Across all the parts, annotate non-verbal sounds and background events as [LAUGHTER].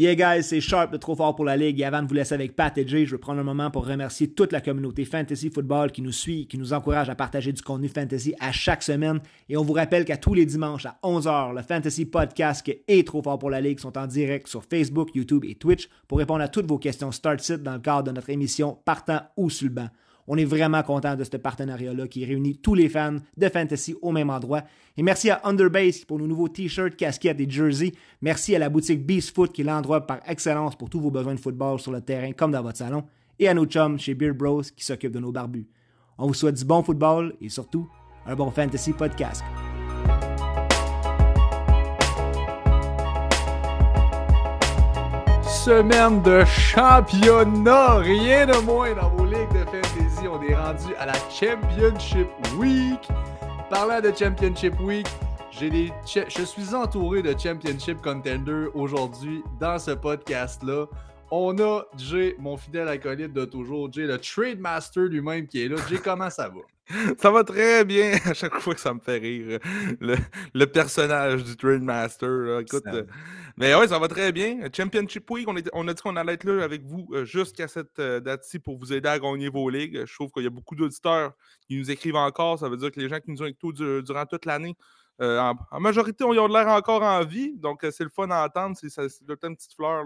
Yeah guys, c'est Sharp de Trop Fort pour la Ligue. Et avant de vous laisser avec Pat et Jay, je veux prendre un moment pour remercier toute la communauté Fantasy Football qui nous suit, qui nous encourage à partager du contenu Fantasy à chaque semaine. Et on vous rappelle qu'à tous les dimanches à 11h, le Fantasy Podcast et Trop Fort pour la Ligue sont en direct sur Facebook, YouTube et Twitch pour répondre à toutes vos questions Start-Sit dans le cadre de notre émission Partant ou sur le banc. On est vraiment content de ce partenariat-là qui réunit tous les fans de fantasy au même endroit. Et merci à Underbase pour nos nouveaux t-shirts, casquettes et jerseys. Merci à la boutique Beast Foot qui est l'endroit par excellence pour tous vos besoins de football sur le terrain comme dans votre salon. Et à nos chums chez Beard Bros qui s'occupent de nos barbus. On vous souhaite du bon football et surtout un bon fantasy podcast. Semaine de championnat, rien de moins dans vos. On est rendu à la Championship Week. Parlant de Championship Week, des je suis entouré de Championship Contenders aujourd'hui dans ce podcast-là. On a Jay, mon fidèle acolyte de toujours, Jay, le Trade Master lui-même qui est là. Jay, comment ça va? [LAUGHS] Ça va très bien à chaque fois que ça me fait rire. Le, personnage du Trade Master. écoute, mais ouais, ça va très bien. Championship Week, on, a dit qu'on allait être là avec vous euh, jusqu'à cette euh, date-ci pour vous aider à gagner vos ligues. Je trouve qu'il y a beaucoup d'auditeurs qui nous écrivent encore. Ça veut dire que les gens qui nous ont écoutés durant toute l'année, en, majorité, on y a l'air encore en vie. Donc, c'est le fun à entendre. C'est une petite fleur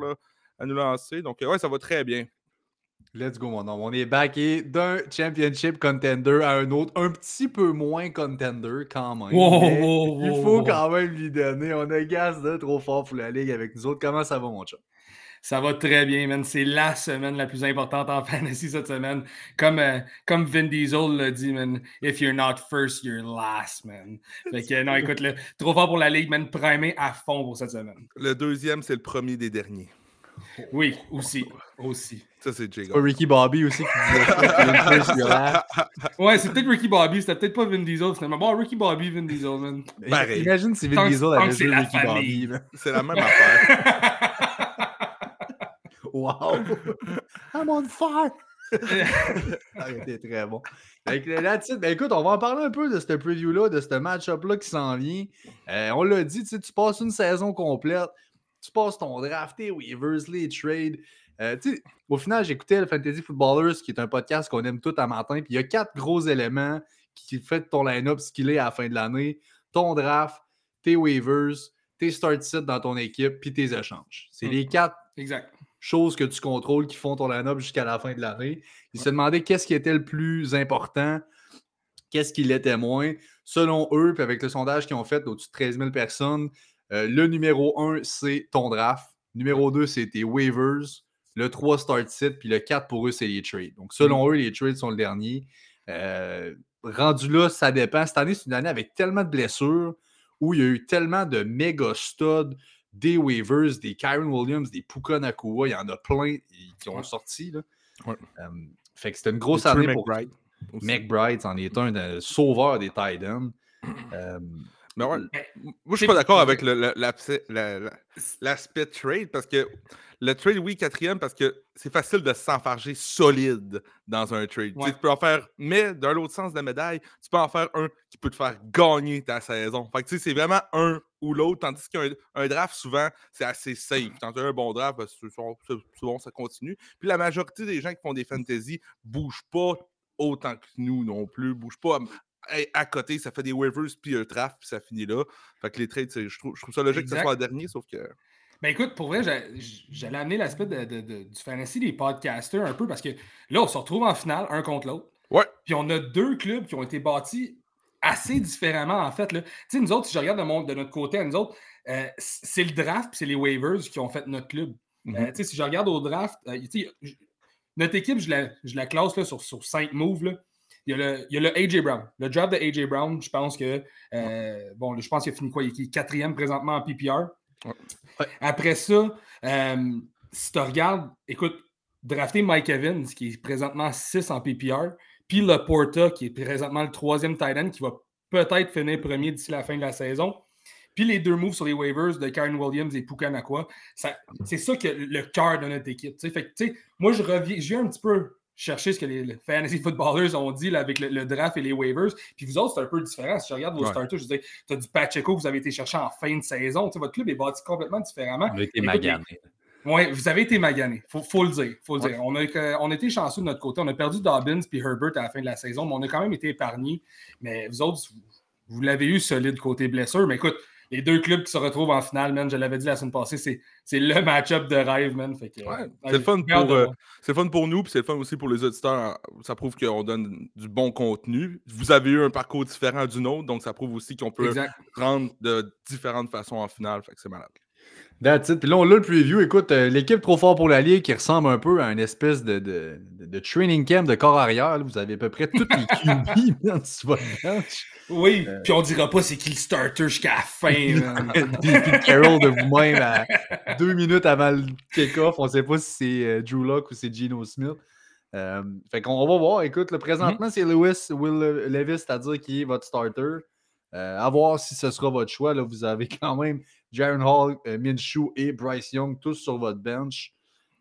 à nous lancer. Donc, ouais, ça va très bien. Let's go, mon homme. On est backé d'un championship contender à un autre, un petit peu moins contender quand même. il faut quand même lui donner. On a gaz de trop fort pour la ligue avec nous autres. Comment ça va, mon chat? Ça va très bien, man. C'est la semaine la plus importante en [LAUGHS] fantasy cette semaine. Comme, euh, comme Vin Diesel l'a dit, man. If you're not first, you're last, man. Fait que, non, écoute, le, trop fort pour la ligue, man. Primé à fond pour cette semaine. Le deuxième, c'est le premier des derniers. Oui, aussi. Aussi. Ça, c'est Jay. Ricky Bobby aussi qui disait [LAUGHS] Ouais, c'est peut-être Ricky Bobby, c'était peut-être pas Vin Diesel finalement. Bon, Ricky Bobby, Vin Diesel, man. Pareil. Imagine si Vin Diesel avait joué Ricky Bobby. C'est la même affaire. [LAUGHS] wow! I'm on fire! [LAUGHS] C'était très bon. Ben, écoute, on va en parler un peu de cette preview-là, de ce match-up-là qui s'en vient. Euh, on l'a dit, tu passes une saison complète tu passes ton draft, tes waivers, les trades. Euh, au final, j'écoutais le Fantasy Footballers, qui est un podcast qu'on aime tout à matin. Puis il y a quatre gros éléments qui font ton line-up ce qu'il est à la fin de l'année ton draft, tes waivers, tes start sits dans ton équipe, puis tes échanges. C'est les quatre choses que tu contrôles qui font ton line-up jusqu'à la fin de l'année. Ils se demandaient qu'est-ce qui était le plus important, qu'est-ce qui l'était moins. Selon eux, puis avec le sondage qu'ils ont fait au-dessus de 13 000 personnes, euh, le numéro 1, c'est ton draft. Numéro 2, c'est tes waivers. Le 3, start sit. Puis le 4, pour eux, c'est les trades. Donc, selon eux, les trades sont le dernier. Euh, rendu là, ça dépend. Cette année, c'est une année avec tellement de blessures où il y a eu tellement de méga studs, des waivers, des Kyron Williams, des Puka Nakua. Il y en a plein qui ont sorti. Là. Euh, fait que c'était une grosse année pour McBride. c'en est un sauveur des tight ends. [CLEARS THROAT] Mais moi, je suis pas d'accord avec l'aspect trade parce que le trade, oui, quatrième, parce que c'est facile de s'enfarger solide dans un trade. Tu peux en faire, mais d'un autre sens de la médaille, tu peux en faire un qui peut te faire gagner ta saison. Fait que c'est vraiment un ou l'autre, tandis qu'un un draft, souvent, c'est assez safe. Quand tu as un bon draft, ben, souvent, ça continue. Puis la majorité des gens qui font des fantasy bougent pas autant que nous non plus, bougent pas à côté, ça fait des waivers puis un draft, puis ça finit là. Fait que les trades, je trouve, je trouve ça logique que ce soit le dernier, sauf que. Ben écoute, pour vrai, j'allais amener l'aspect de, du fantasy des podcasters un peu parce que là, on se retrouve en finale, un contre l'autre. Ouais. Puis on a deux clubs qui ont été bâtis assez différemment, en fait. Tu sais, nous autres, si je regarde de, de notre côté, nous autres, euh, c'est le draft puis c'est les waivers qui ont fait notre club. Euh, mm-hmm. tu sais, si je regarde au draft, euh, notre équipe, je la, je la classe là, sur, sur cinq moves. Là. Il y, a le, AJ Brown. Le draft de AJ Brown, je pense que euh, bon, je pense qu'il a fini quoi? Il est quatrième présentement en PPR. Après ça, euh, si tu regardes, écoute, drafter Mike Evans, qui est présentement 6 en PPR, puis le Porta, qui est présentement le troisième tight end, qui va peut-être finir premier d'ici la fin de la saison. Puis les deux moves sur les waivers de Karen Williams et Puka Nakua, c'est ça que le cœur de notre équipe. Fait moi, je reviens, je viens un petit peu chercher ce que les, fantasy footballers ont dit là, avec le, draft et les waivers. Puis vous autres, c'est un peu différent. Si je regarde vos starters, je dis, tu as du Pacheco que vous avez été chercher en fin de saison. Votre club est bâti complètement différemment. On a été magané. Oui, vous avez été magané. Faut, faut le dire. Faut le dire. On, a, on était chanceux de notre côté. On a perdu Dobbins puis Herbert à la fin de la saison, mais on a quand même été épargnés. Mais vous autres, vous l'avez eu solide côté blessure. Mais écoute, les deux clubs qui se retrouvent en finale, man, je l'avais dit la semaine passée, c'est le match-up de rêve, man. c'est le, fun pour, euh, fun pour nous, puis c'est le fun aussi pour les auditeurs. Ça prouve qu'on donne du bon contenu. Vous avez eu un parcours différent du nôtre, donc ça prouve aussi qu'on peut rendre de différentes façons en finale. Fait que c'est malade. That's it. Puis là, on a le preview. Écoute, euh, l'équipe trop fort pour la Ligue qui ressemble un peu à une espèce de, de, de, training camp de corps arrière. Vous avez à peu près toutes les [LAUGHS] QB sur votre Oui, euh... puis on dira pas c'est qui le starter jusqu'à la fin. [LAUGHS] puis, Carroll [LAUGHS] de vous-même à deux minutes avant le kick-off. On sait pas si c'est euh, Drew Locke ou c'est Geno Smith. Fait qu'on va voir. Écoute, le présentement, mm-hmm. c'est Lewis Will Levis, c'est-à-dire qui est votre starter. à voir si ce sera votre choix. Là, vous avez quand même Jaron Hall, euh, Minshew et Bryce Young, tous sur votre bench.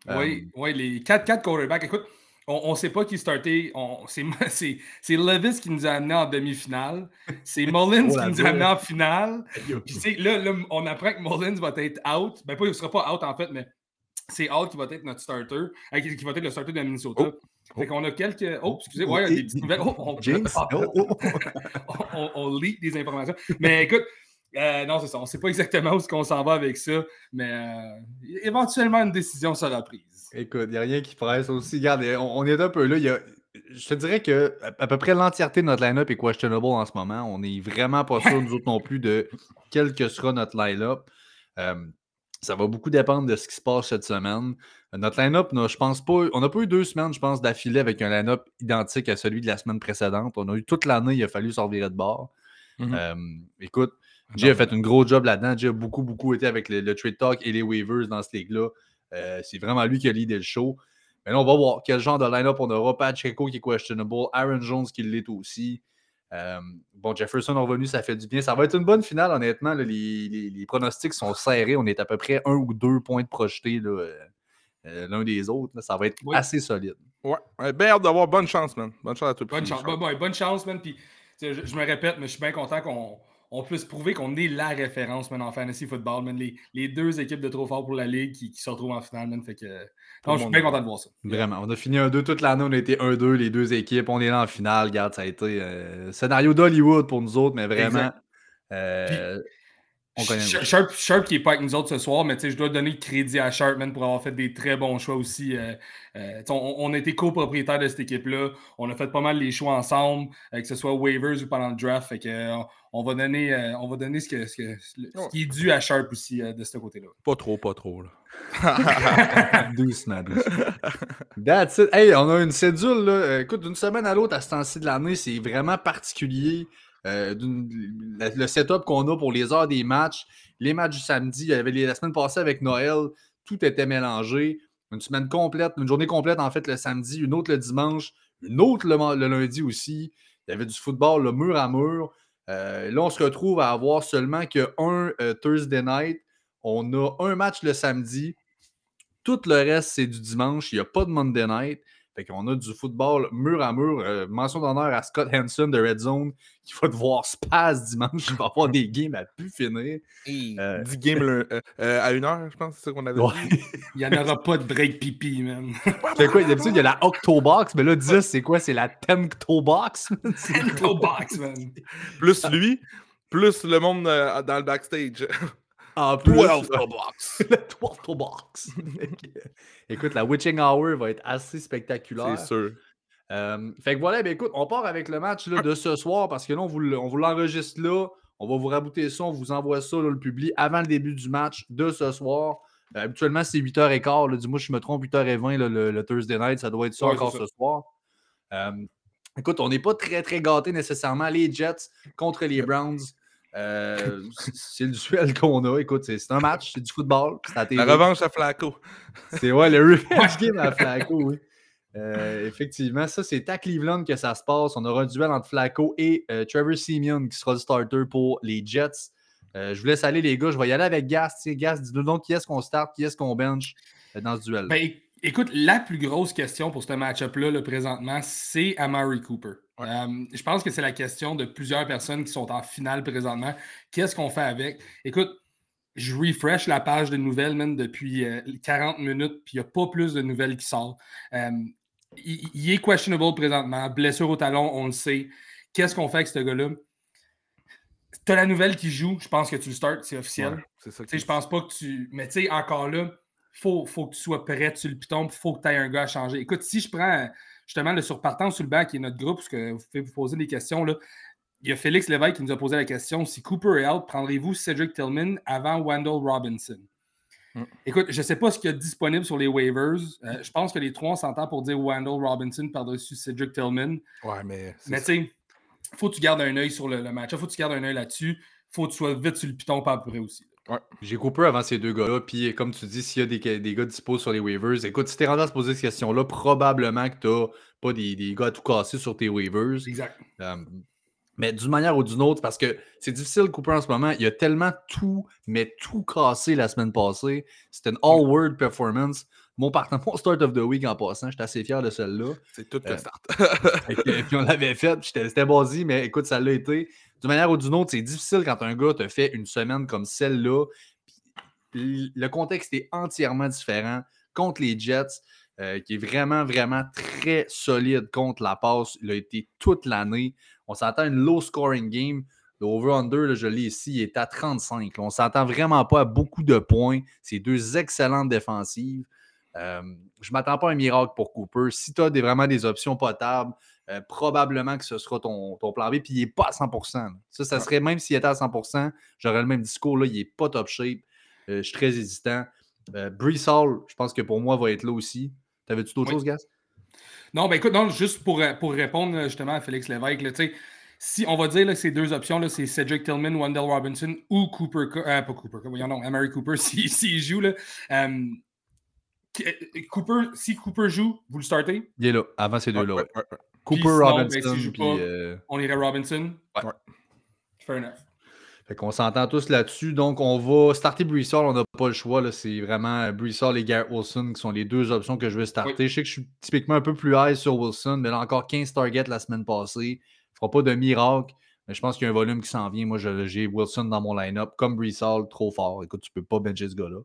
Oui, euh, oui les 4-4 quarterbacks. Écoute, on ne sait pas qui startait. [LAUGHS] C'est Levis qui nous a amenés en demi-finale. C'est [LAUGHS] Mullins oh, qui nous a amenés en finale. [LAUGHS] Puis là, là, on apprend que Mullins va être out. Ben, pas, il ne sera pas out en fait, mais c'est out qui va être notre starter, euh, qui, va être le starter de Minnesota. Oh. Fait qu'on a quelques. Oh, excusez, moi il y a des petites nouvelles. Oh, on, on, on, lit des informations. Mais écoute, euh, non, c'est ça. On ne sait pas exactement où est-ce qu'on s'en va avec ça, mais euh, éventuellement, une décision sera prise. Écoute, il n'y a rien qui presse aussi. Regarde, on, est un peu là. je te dirais que à, peu près l'entièreté de notre line-up est questionable en ce moment. On n'est vraiment pas sûr, [LAUGHS] nous autres non plus, de quel que sera notre line-up. Euh, ça va beaucoup dépendre de ce qui se passe cette semaine. Notre line-up, je pense pas. On n'a pas eu deux semaines, je pense, d'affilée avec un line-up identique à celui de la semaine précédente. On a eu toute l'année, il a fallu sortir de bord. Mm-hmm. écoute, Jay a fait un gros job là-dedans. Jay a beaucoup, beaucoup été avec le, Trade Talk et les waivers dans ce ligue-là. Euh, c'est vraiment lui qui a l'idée le show. Mais là, on va voir quel genre de line-up on aura. Pacheco qui est questionable. Aaron Jones qui l'est aussi. Euh, bon, Jefferson est revenu, ça fait du bien. Ça va être une bonne finale, honnêtement. les, pronostics sont serrés. On est à peu près un ou deux points de projetés euh, l'un des autres. Ça va être assez solide. Ouais. Bien hâte d'avoir bonne chance, man. Bonne chance à tout Bonne chance, bonne chance, man. Puis, je, je, me répète, mais je suis bien content qu'on on peut se prouver qu'on est la référence maintenant en fantasy football. Les, deux équipes de trop fort pour la ligue qui, se retrouvent en finale. Fait que, je suis bien content de voir ça. Vraiment. On a fini 1-2 toute l'année. On a été 1-2, les deux équipes. On est là en finale. Regarde, ça a été euh, scénario d'Hollywood pour nous autres, mais vraiment. Euh, Sharp, qui n'est pas avec nous autres ce soir, mais je dois donner le crédit à Sharpman pour avoir fait des très bons choix aussi. Euh, euh, on, a été copropriétaire de cette équipe-là. On a fait pas mal les choix ensemble, euh, que ce soit waivers ou pendant le draft. Fait que, on, va donner, on va donner ce, que, ce, qui est dû à Sharp aussi de ce côté-là. Pas trop, pas trop. [LAUGHS] doucement, That's it. Hey, on a une cédule. Là. Écoute, d'une semaine à l'autre, à ce temps-ci de l'année, c'est vraiment particulier. Euh, le setup qu'on a pour les heures des matchs, les matchs du samedi, il y avait la semaine passée avec Noël, tout était mélangé. Une semaine complète, une journée complète en fait le samedi, une autre le dimanche, une autre le, lundi aussi. Il y avait du football le mur à mur. Euh, là, on se retrouve à avoir seulement qu'un euh, Thursday night. On a un match le samedi. Tout le reste, c'est du dimanche. Il n'y a pas de Monday night. Fait qu'on a du football mur à mur. Euh, mention d'honneur à Scott Hanson de Red Zone qui va devoir spaz dimanche. Il va avoir des games à plus finir. 10 euh, games euh, à une heure, je pense, c'est ça qu'on avait dit. Il n'y en aura pas de break pipi, man. [LAUGHS] c'est quoi? D'habitude, il y a la Octobox, mais là, 10, c'est quoi? C'est la Temptobox? [LAUGHS] Temptobox, man. plus lui, plus le monde dans le backstage. [LAUGHS] En plus, 12 box. [LAUGHS] le 12 box. [LAUGHS] écoute, la Witching Hour va être assez spectaculaire. C'est sûr. Euh, fait que voilà, ben écoute, on part avec le match là, de ce soir parce que là, on vous, l'enregistre là. On va vous rabouter ça, on vous envoie ça, là, le public, avant le début du match de ce soir. Euh, habituellement, c'est 8h15. Dis-moi, je me trompe, 8h20 le, Thursday night. Ça doit être ça encore ce soir. Euh, écoute, on n'est pas très, très gâtés nécessairement. Les Jets contre les Browns. Euh, c'est le duel qu'on a. Écoute, c'est un match, c'est du football. La revanche à Flacco. C'est ouais, le revenge [LAUGHS] game à Flacco, oui. Euh, effectivement, ça, c'est à Cleveland que ça se passe. On aura un duel entre Flacco et euh, Trevor Simeon qui sera le starter pour les Jets. je vous laisse aller, les gars. Je vais y aller avec Gas. Gas, dis-nous donc qui est-ce qu'on start, qui est-ce qu'on bench dans ce duel. Ben, écoute, la plus grosse question pour ce match-up-là, présentement, c'est Amari Cooper. Euh, je pense que c'est la question de plusieurs personnes qui sont en finale présentement. Qu'est-ce qu'on fait avec? Écoute, je refresh la page de nouvelles, même depuis 40 euh, minutes, puis il n'y a pas plus de nouvelles qui sortent. Euh, il, est questionable présentement. Blessure au talon, on le sait. Qu'est-ce qu'on fait avec ce gars-là? Tu as la nouvelle qui joue, je pense que tu le starts, c'est officiel. Je je pense pas que tu. Mais tu sais, encore là, il faut, faut, que tu sois prêt sur le piton, il faut que tu aies un gars à changer. Écoute, si je prends justement le surpartant sur le banc, qui est notre groupe, parce que vous pouvez vous poser des questions, là, il y a Félix Lévesque qui nous a posé la question si Cooper est out, prendrez-vous Cedric Tillman avant Wendell Robinson? Mm. Écoute, je ne sais pas ce qu'il y a disponible sur les waivers. Euh, je pense que les trois, on s'entend pour dire Wendell Robinson par-dessus Cedric Tillman. Ouais, mais. Mais tu sais, faut que tu gardes un œil sur le, match. Il faut que tu gardes un œil là-dessus. faut que tu sois vite sur le piton, pas à peu près aussi. Ouais. J'ai Cooper avant ces deux gars-là. Puis, comme tu dis, s'il y a des, des gars disposés sur les waivers, écoute, si tu es rendu à se poser cette question-là, probablement que tu n'as pas des, des, gars à tout casser sur tes waivers. Exact. Euh, mais d'une manière ou d'une autre, parce que c'est difficile de couper en ce moment. Il y a tellement tout, mais tout cassé la semaine passée. C'était une all-world performance. Mon partenaire, mon start of the week en passant, j'étais assez fier de celle-là. C'est tout le euh, start. [LAUGHS] et, puis, on l'avait fait, c'était basé, mais écoute, ça l'a été. D'une manière ou d'une autre, c'est difficile quand un gars te fait une semaine comme celle-là. Le contexte est entièrement différent contre les Jets. Euh, qui est vraiment, vraiment très solide contre la passe. Il a été toute l'année. On s'entend une low scoring game. Le over-under, je l'ai ici, il est à 35. On ne s'entend vraiment pas à beaucoup de points. C'est deux excellentes défensives. Euh, je ne m'attends pas à un miracle pour Cooper. Si tu as vraiment des options potables, euh, probablement que ce sera ton, plan B. Puis il n'est pas à 100%. Ça, ça serait même s'il était à 100%, j'aurais le même discours. Là, il n'est pas top shape. je suis très hésitant. Euh, Hall, je pense que pour moi, va être là aussi. T'avais-tu d'autres choses, Gas? Non, ben écoute, non, juste pour, euh, pour répondre justement à Félix Lévesque, si on va dire que ces deux options, c'est Cedric Tillman, Wendell Robinson ou Cooper, euh, pas Cooper, voyons non, Amari Cooper [LAUGHS] s'il si, joue. Là, euh, Cooper, si Cooper joue, vous le startez? Il est là, avant ces deux-là. Cooper, Robinson. Ben, si puis, on irait Robinson? Ouais. Fair enough. Fait qu'on s'entend tous là-dessus. Donc, on va starter Breesall. On n'a pas le choix. C'est vraiment Breesall et Garrett Wilson qui sont les deux options que je vais starter. Je sais que je suis typiquement un peu plus high sur Wilson, mais là, encore 15 targets la semaine passée. Il ne fera pas de miracle. Mais je pense qu'il y a un volume qui s'en vient. Moi, j'ai Wilson dans mon line-up. Comme Breesall, trop fort. Écoute, tu ne peux pas bencher ce gars-là.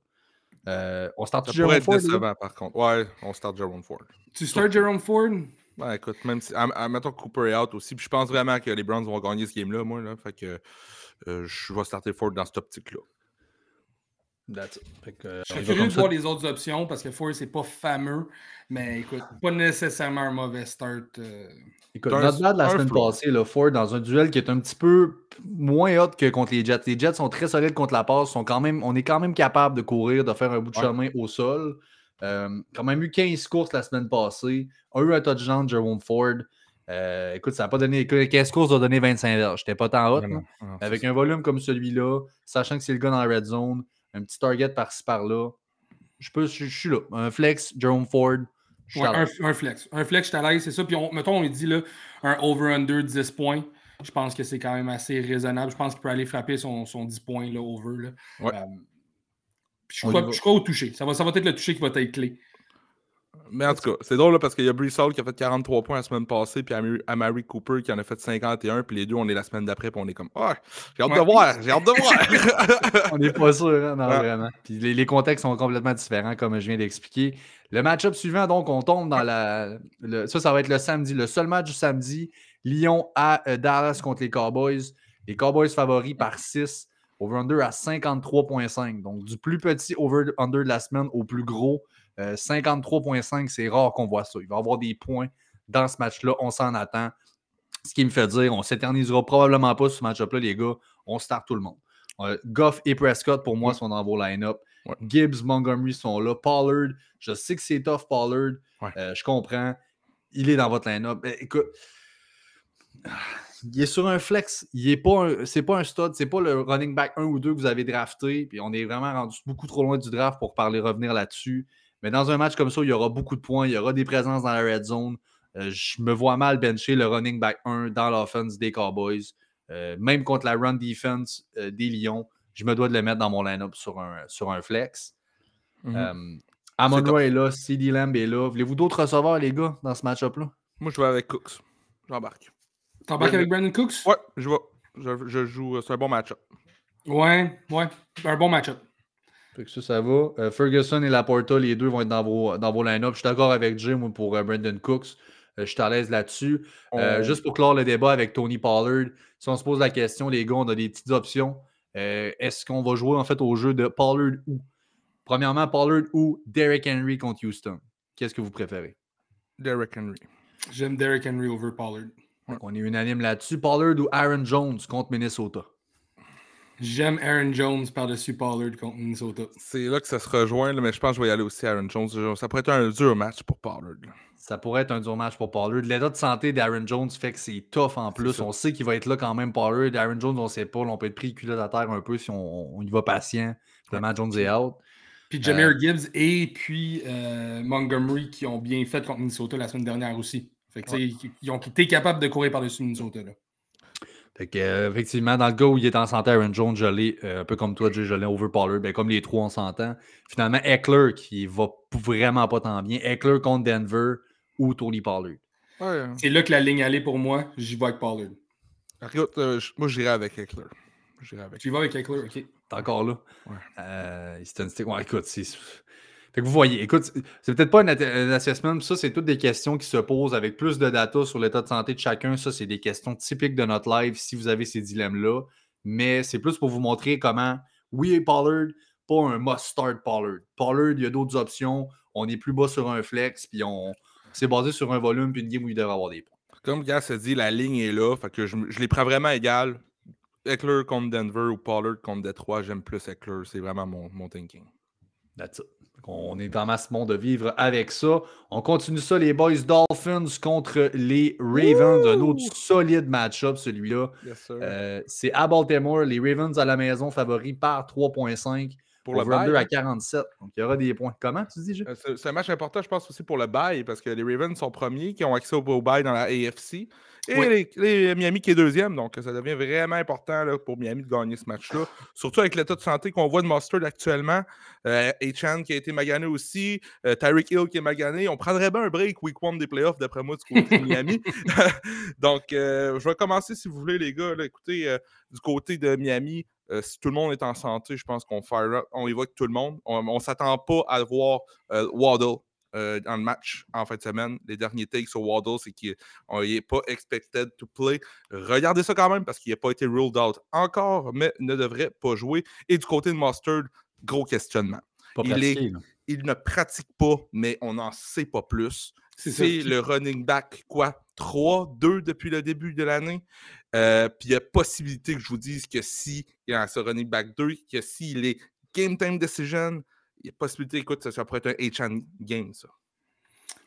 Euh, on start Jerome Ford. par contre. Ouais, on start Jerome Ford. Tu start Jerome Ford? Ouais, écoute, même si. Mettons Cooper est out aussi. Puis je pense vraiment que les Browns vont gagner ce game-là, moi. Là, fait que euh, je vais starter Ford dans cette optique-là. Euh, je suis curieux de voir les autres options parce que Ford, c'est pas fameux, mais écoute, pas nécessairement un mauvais start. Euh... Écoute, notre de la semaine passée, là, Ford, dans un duel qui est un petit peu moins hot que contre les Jets. Les Jets sont très solides contre la passe, sont quand même, on est quand même capable de courir, de faire un bout de chemin au sol. Euh, quand même eu 15 courses la semaine passée, a eu un touchdown Jerome Ford. Euh, écoute, ça n'a pas donné. 15 courses a donné 25 heures. J'étais pas tant hot. Avec un volume comme celui-là, sachant que c'est le gars dans la red zone, un petit target par-ci par-là, je, peux, je, suis là. Un flex, Jerome Ford. un, flex. Un flex, je suis c'est ça. Puis on, mettons, on dit là, un over-under 10 points. Je pense que c'est quand même assez raisonnable. Je pense qu'il peut aller frapper son, son 10 points là, over. Là. Euh, je, crois, je, crois, au toucher. Ça va, ça va être le toucher qui va être clé. Mais en tout cas, c'est drôle parce qu'il y a Brees qui a fait 43 points la semaine passée, puis Amari Cooper qui en a fait 51, puis les deux, on est la semaine d'après, puis on est comme Ah, j'ai hâte de voir, j'ai hâte de voir. [LAUGHS] [LAUGHS] on n'est pas sûr, hein, non, vraiment. Puis les, contextes sont complètement différents, comme je viens d'expliquer. Le match-up suivant, donc, on tombe dans la. ça, ça va être le samedi, le seul match du samedi. Lyon à euh, Dallas contre les Cowboys. Les Cowboys favoris par 6. Over-under à 53,5. Donc, du plus petit over-under de la semaine au plus gros. 53,5, euh, c'est rare qu'on voit ça. Il va y avoir des points dans ce match-là, on s'en attend. Ce qui me fait dire, on s'éternisera probablement pas sur ce match-up-là, les gars. On start tout le monde. Euh, Goff et Prescott, pour moi, sont dans vos line-up. Gibbs, Montgomery sont là. Pollard, je sais que c'est tough, Pollard. Euh, je comprends. Il est dans votre line-up. écoute, il est sur un flex. Il est pas c'est pas un stud, c'est pas le running back 1 ou 2 que vous avez drafté. Puis on est vraiment rendu beaucoup trop loin du draft pour parler revenir là-dessus. Mais dans un match comme ça, il y aura beaucoup de points, il y aura des présences dans la red zone. Euh, je me vois mal bencher le running back 1 dans l'offense des Cowboys. Euh, même contre la run defense euh, des Lions, je me dois de le mettre dans mon line-up sur un, sur un flex. Mm Amon est, là, CD Lamb est là. Voulez-vous d'autres receveurs, les gars, dans ce match-up-là? Moi, je vais avec Cooks. J'embarque. T'embarques avec Brandon Cooks? Ouais, je vais. Je, je joue. C'est un bon match-up. Ouais, ouais. Un bon match-up. ça, ça va. Euh, Ferguson et Laporta, les deux vont être dans vos, dans vos line-up. Je suis d'accord avec Jim pour euh, Brandon Cooks. je suis à l'aise là-dessus. Juste pour clore le débat avec Tony Pollard, si on se pose la question, les gars, on a des petites options. Est-ce qu'on va jouer en fait au jeu de Pollard ou? Premièrement, Pollard ou Derrick Henry contre Houston? Qu'est-ce que vous préférez? Derrick Henry. J'aime Derrick Henry over Pollard. On est unanime là-dessus. Pollard ou Aaron Jones contre Minnesota? J'aime Aaron Jones par-dessus Pollard contre Minnesota. C'est là que ça se rejoint, mais je pense que je vais y aller aussi Aaron Jones. Ça pourrait être un dur match pour Pollard. Ça pourrait être un dur match pour Pollard. L'état de santé d'Aaron Jones fait que c'est tough en plus. On sait qu'il va être là quand même, Pollard. Aaron Jones, on ne sait pas. On peut être pris culotte à terre un peu si on, y va patient. Vraiment, Jones est out. Puis Jameer euh, Gibbs et puis euh, Montgomery qui ont bien fait contre Minnesota la semaine dernière aussi. Fait que, Ils ont été capables de courir par-dessus Minnesota. Là. Fait que, euh, effectivement, dans le cas où il est en santé, Aaron Jones, je l'ai, un peu comme toi, je l'ai over Pollard. Ben, comme les trois, on s'entend. Finalement, Eckler qui va vraiment pas tant bien. Eckler contre Denver ou Tony Pollard. C'est là que la ligne allait pour moi. J'y vais avec Pollard. Écoute, moi, j'irai avec Eckler. Avec... Tu vas avec Eckler, ok. T'es encore là? Ouais. Euh, ouais, écoute, c'est. Vous voyez, écoute, c'est peut-être pas un, assessment, ça, c'est toutes des questions qui se posent avec plus de data sur l'état de santé de chacun. Ça, c'est des questions typiques de notre live si vous avez ces dilemmes-là. Mais c'est plus pour vous montrer comment, oui, Pollard, pas un must-start Pollard. Pollard, il y a d'autres options. On est plus bas sur un flex, puis on c'est basé sur un volume, puis une game où il devrait avoir des points. Comme Gars se dit, la ligne est là. Fait que je, les prends vraiment égal. Eckler contre Denver ou Pollard contre Detroit, j'aime plus Eckler. C'est vraiment mon thinking. That's it. On est en masse monde de vivre avec ça. On continue ça, les Boys Dolphins contre les Ravens. Un autre solide match-up, celui-là. Euh, c'est à Baltimore. Les Ravens à la maison, favoris par 3.5. Pour le bail. à 47. Donc, il y aura des points. Comment tu dis, euh, C'est un match important, je pense, aussi pour le bail, parce que les Ravens sont premiers, qui ont accès au bail dans la AFC. Et les, Miami qui est deuxième, donc ça devient vraiment important là, pour Miami de gagner ce match-là. Surtout avec l'état de santé qu'on voit de Mustard actuellement. Euh, Chan qui a été magané aussi. Euh, Tyreek Hill qui est magané. On prendrait bien un break week one des playoffs, d'après moi, du côté de Miami. [LAUGHS] [LAUGHS] donc, euh, je vais commencer si vous voulez, les gars. Écoutez, euh, du côté de Miami, si tout le monde est en santé, je pense qu'on fire on évoque tout le monde. On ne s'attend pas à voir Waddle euh, dans le match en fin de semaine. Les derniers takes sur Waddle, c'est qu'il n'est pas expected to play. Regardez ça quand même parce qu'il n'a pas été ruled out encore, mais ne devrait pas jouer. Et du côté de Mustard, gros questionnement. il, il ne pratique pas, mais on n'en sait pas plus. C'est le running back, quoi, 3, 2 depuis le début de l'année. Euh, puis il y a possibilité que je vous dise que si il y a ce running back 2, que s'il est game time decision, il y a possibilité, écoute, ça, pourrait être un H game, ça.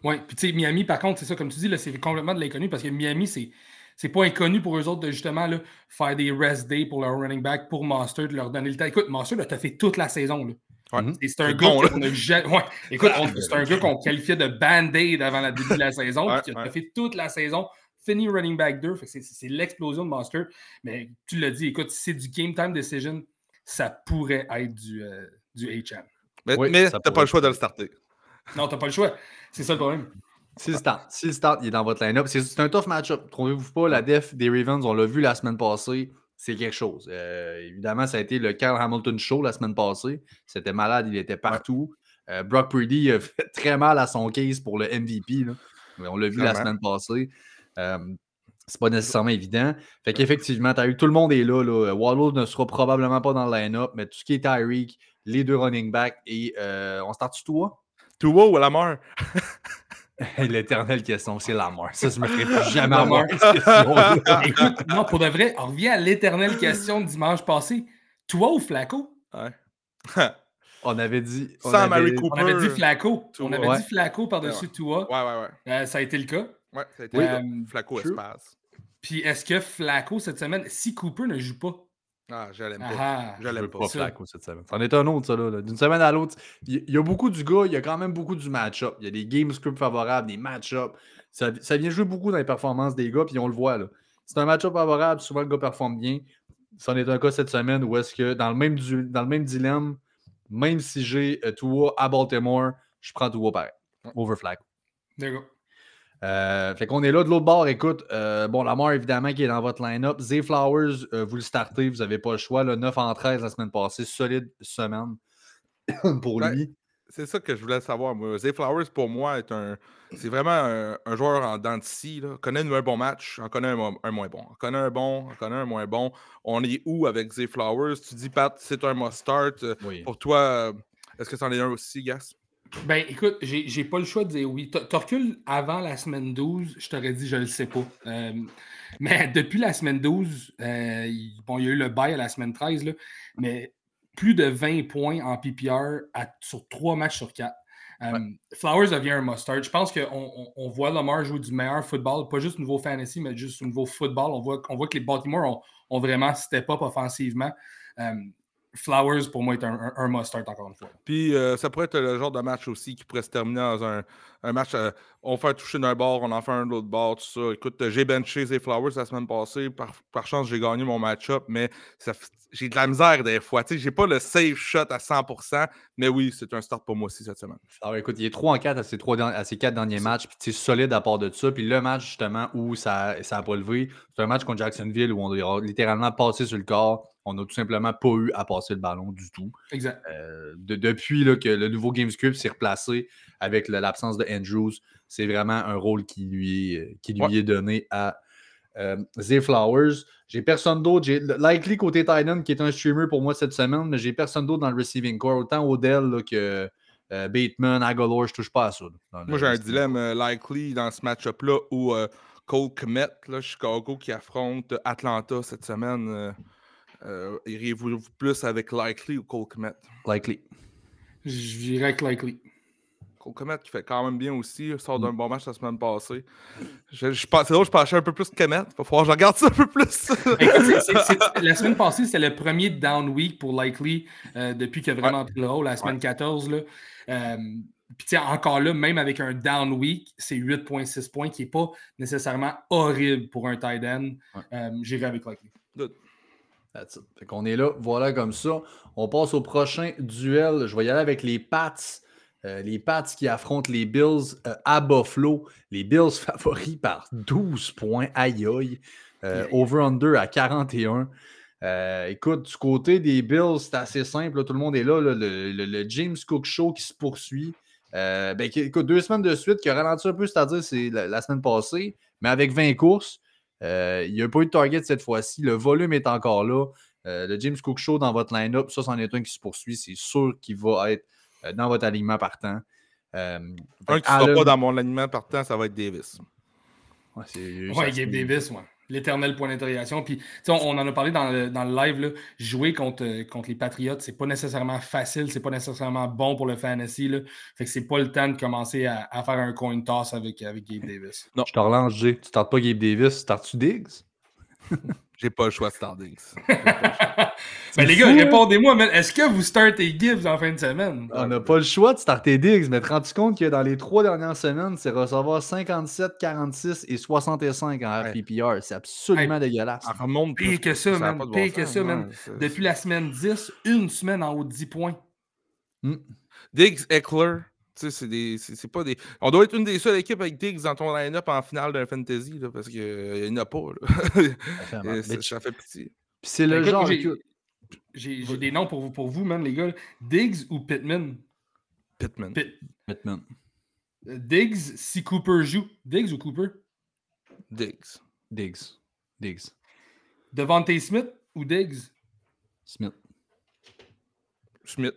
Oui, puis tu sais, Miami, par contre, c'est ça, comme tu dis, c'est complètement de l'inconnu parce que Miami, c'est. C'est pas inconnu pour eux autres de justement là, faire des rest days pour leur running back, pour Master, de leur donner le temps. Écoute, Master, tu as fait toute la saison. Là. Ouais. C'est un, gars qu'on a ouais. [LAUGHS] Écoute, c'est un gars qu'on qualifiait de band-aid avant le début de la saison, puis qui a fait toute la saison, fini running back 2. C'est l'explosion de Master. Mais tu l'as dit, écoute, si c'est du game time decision, ça pourrait être du, euh, du HM. Mais, tu n'as pas le choix de le starter. Non, tu n'as pas le choix. C'est ça le problème. Si le start, si le start il est dans votre line-up, c'est un tough match-up. Trouvez-vous pas la def des Ravens, on l'a vu la semaine passée, c'est quelque chose. Euh, évidemment, ça a été le Carl Hamilton Show la semaine passée. C'était malade, il était partout. Euh, Brock Purdy a [LAUGHS] fait très mal à son case pour le MVP. On l'a vu la semaine passée. Euh, c'est pas nécessairement évident. Fait qu'effectivement, tout le monde est là, là. Waddle ne sera probablement pas dans le line-up, mais tout ce qui est Tyreek, les deux running backs. Et euh, on start toi? Toi ou Lamar? [LAUGHS] L'éternelle question, c'est Lamar. Ça, je me ferai plus jamais avoir [LAUGHS] Écoute, non, pour de vrai, on revient à l'éternelle question de dimanche passé. Toi ou Flaco? Ouais. [LAUGHS] on avait dit. On avait, On avait dit Flaco. On avait dit Flaco par-dessus toi. Ouais, ouais, ouais. Euh, ça a été le cas. Ouais, ça a été le cas. Euh, Flaco espace. Puis est-ce que Flaco cette semaine, si Cooper ne joue pas, ah, je l'aime pas. je l'aime pas. Flacco cette semaine. C'en est un autre, ça, là. D'une semaine à l'autre. Il y a beaucoup du gars, il y a quand même beaucoup du match-up. Il y a des game scripts favorables, des match-up. Ça, ça, vient jouer beaucoup dans les performances des gars, puis on le voit, là. C'est un match-up favorable, souvent le gars performe bien. C'en est un cas cette semaine où est-ce que, dans le même, dans le même dilemme, même si j'ai euh, Tua à Baltimore, je prends Tua pareil. Over Flacco. D'accord. Euh, fait qu'on est là de l'autre bord. Écoute, euh, bon, Lamar, évidemment, qui est dans votre line-up. Zay Flowers, euh, vous le startez, vous n'avez pas le choix. Le 9 en 13 la semaine passée, solide semaine [CLEARS THROAT] pour Ouais. lui. C'est ça que je voulais savoir. Moi. Zay Flowers, pour moi, est un. C'est vraiment un, un joueur en dents de scie, là. Connaît un bon match, en connaît un, un moins bon. En connaît un bon, en connaît un moins bon. On est où avec Zay Flowers? Tu dis, Pat, c'est un must-start. Euh, Oui. Pour toi, est-ce que c'en est un aussi, Gas? Ben, écoute, j'ai pas le choix de dire oui. Reculé avant la semaine 12, je t'aurais dit je le sais pas. Euh, mais [LAUGHS] depuis la semaine 12, euh, il, bon, il y a eu le bail à la semaine 13, là, mais plus de 20 points en PPR à- sur 3 matchs sur 4. Euh, Flowers devient un mustard. Je pense qu'on on, on voit Lamar jouer du meilleur football, pas juste au niveau fantasy, mais juste au niveau football. On voit, on voit que les Baltimore ont, ont vraiment step up offensivement. Flowers, pour moi, est un, un, must-start, encore une fois. Puis euh, ça pourrait être le genre de match aussi qui pourrait se terminer dans un, un match. euh, on fait un toucher d'un bord, on en fait un de l'autre bord, tout ça. Écoute, j'ai benché Zay Flowers la semaine passée. Par, par chance, j'ai gagné mon match-up, mais j'ai de la misère des fois. Tu sais, j'ai pas le safe shot à 100%, mais oui, c'est un start pour moi aussi cette semaine. Alors, écoute, il est 3 en 4 à ses, trois derni- à ses 4 derniers matchs, puis c'est solide à part de ça. Puis le match, justement, où ça n'a pas levé, c'est un match contre Jacksonville où on a littéralement passé sur le corps. On n'a tout simplement pas eu à passer le ballon du tout. Exact. Euh, de- depuis là, que le nouveau game script s'est replacé avec le- l'absence de Andrews, c'est vraiment un rôle qui lui, est- qui lui Ouais. est donné à euh, Zay Flowers. J'ai personne d'autre. J'ai Likely côté Titan qui est un streamer pour moi cette semaine, mais j'ai personne d'autre dans le receiving core. Autant Odell là, que euh, Bateman, Aguilar, je touche pas à ça. là, Moi, j'ai un dilemme euh, likely dans ce match-up-là où euh, Cole Kmet, là, Chicago, qui affronte Atlanta cette semaine. Euh, euh, Iriez-vous plus avec likely ou Cole Kmet? Likely. Je dirais avec likely. Cole Kmet qui fait quand même bien aussi, il sort Mm. d'un bon match la semaine passée. Je, je, pense- c'est drôle, je pensais un peu plus que Kmet. Il va falloir que je regarde ça un peu plus. Écoute, c'est- c'est- c'est- [LAUGHS] la semaine passée, c'était le premier down week pour Likely euh, depuis qu'il a vraiment pris le rôle, la semaine 14. Là. Euh, puis, tu sais, encore là, même avec un down week, c'est 8,6 points qui n'est pas nécessairement horrible pour un tight end. Ouais. Euh, J'irai avec Likely. That's it. Fait qu'on est là, voilà comme ça. On passe au prochain duel. Je vais y aller avec les Pats. Euh, les Pats qui affrontent les Bills euh, à Buffalo. Les Bills [LAUGHS] favoris par 12 points. Aïe aïe. Euh, Over-under à 41. Euh, écoute, du côté des Bills, c'est assez simple. là, tout le monde est là. là, le, le- le James Cook Show qui se poursuit. Ben, écoute, deux semaines de suite qui a ralenti un peu, c'est-à-dire c'est la, la semaine passée, mais avec 20 courses. Il n'y a pas eu de target cette fois-ci. Le volume est encore là. Le James Cook Show dans votre line-up, ça, c'en est un qui se poursuit. C'est sûr qu'il va être dans votre alignement partant. Euh, un que qui ne sera pas dans mon alignement partant, ça va être Davis. Ouais, c'est- Ouais, Gabe Davis, ouais. L'éternel point d'interrogation. Puis, tu sais, on, on en a parlé dans le, dans le live, là, jouer contre, euh, contre les Patriots, c'est pas nécessairement facile, c'est pas nécessairement bon pour le fantasy. Là. Fait que c'est pas le temps de commencer à, à faire un coin toss avec, avec Gabe Davis. Je te relance, Jay. Tu startes pas Gabe Davis, tu startes-tu Diggs? [LAUGHS] J'ai pas le choix de starter. [LAUGHS] ben, les gars, répondez-moi, man, est-ce que vous startez Gibbs en fin de semaine? On n'a pas le choix de starter Diggs, mais te rends-tu compte que dans les trois dernières semaines, c'est recevoir 57, 46 et 65 en Ouais. RPPR. C'est absolument dégueulasse. Ça remonte plus. Pire que ça, man. pas de Pire bon que ça, man. Depuis la semaine 10, une semaine en haut de 10 points. Diggs, Eckler, c'est des. C'est c'est pas des. On doit être une des seules équipes avec Diggs dans ton line-up en finale d'un fantasy, là, parce qu'il n'y en a pas. là. Ça fait [LAUGHS] ça, pitié. Puis c'est le Écoute, genre. j'ai- écoute, J'ai j'ai des noms pour vous, pour vous, man, les gars. Diggs ou Pittman? Pittman. Pitt- Pittman. euh, Diggs, si Cooper joue. Diggs ou Cooper? Diggs. Diggs. Diggs. Devante Smith ou Diggs? Smith. Smith.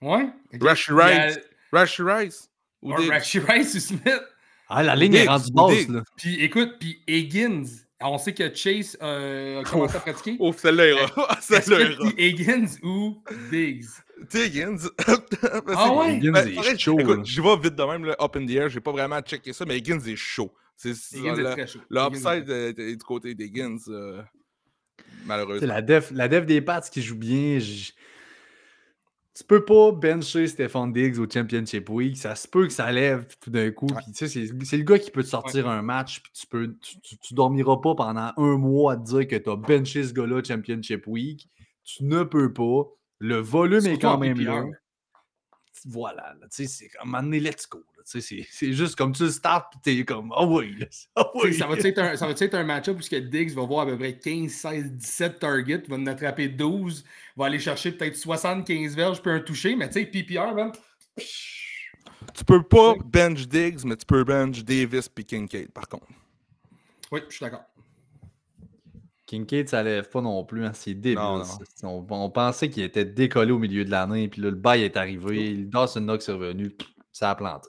Ouais? Rashi Il y a- Rice. Rashi Rice. Ou. Rashi Rice ou Smith? Ah, la ligne est rendue basse, là. Puis écoute, puis Higgins. On sait que Chase euh, a [LAUGHS] commencé à pratiquer. Oh, celle-là ira. [LAUGHS] Est-ce Celle-là ira. Higgins ou Diggs? Higgins. [LAUGHS] Ah ouais? Higgins Ben, est chaud. Écoute, j'y vais vite de même, là, up in the air. J'ai pas vraiment checké ça, mais Higgins est chaud. C'est Higgins est le, très chaud. le Higgins est du côté d'Higgins, euh, malheureusement. la def, la def des Pats qui joue bien, j- tu peux pas bencher Stéphane Diggs au Championship Week. Ça se peut que ça lève tout d'un coup. Ouais. Tu sais, c'est le gars qui peut te sortir un match. Puis tu, peux, tu, tu- tu dormiras pas pendant un mois à te dire que tu as benché ce gars-là Championship Week. Tu ne peux pas. Le volume est quand même là. voilà, c'est comme un let's go. C'est juste comme tu le start et t'es comme oh oui. Oh [LAUGHS] oui. Ça va être un, ça va être un match-up où Diggs va voir à peu près 15, 16, 17 targets, va en attraper 12, va aller chercher peut-être 75 verges puis un toucher, mais tu sais, PPR, même. Tu peux pas bench Diggs, mais tu peux bench Davis puis Kincaid, par contre. Oui, je suis d'accord. Kincaid, ça lève pas non plus. Hein, c'est débile. On, pensait qu'il était décollé au milieu de l'année, puis là, le bail est arrivé. Le Dawson Knox est revenu. Ça a planté.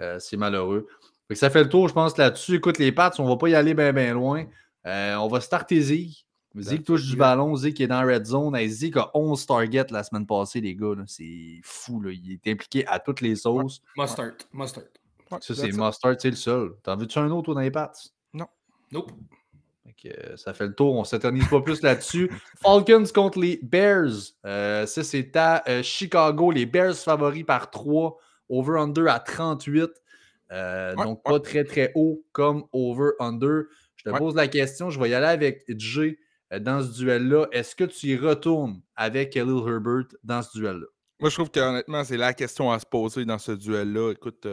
Euh, c'est malheureux. ça fait le tour, je pense, là-dessus. Écoute, les pattes, on va pas y aller bien, bien loin. Euh, on va starter Zeke. Zeke touche du ballon. Zeke est dans Red Zone. Zeke a 11 targets la semaine passée, les gars. C'est fou. Là. Il est impliqué à toutes les sauces. Mustard. Mustard. ça, c'est Mustard, c'est le seul. T'en veux-tu un autre dans les pattes? Non. Nope. Euh, ça fait le tour, on ne s'éternise pas plus là-dessus. [LAUGHS] Falcons contre les Bears. Euh, ça, c'est à euh, Chicago. Les Bears favoris par 3. Over-under à 38. donc, pas très, très haut comme over-under. Je te pose la question. Je vais y aller avec Jay dans ce duel-là. Est-ce que tu y retournes avec Khalil Herbert dans ce duel-là? Moi, je trouve qu'honnêtement, c'est la question à se poser dans ce duel-là. Écoute,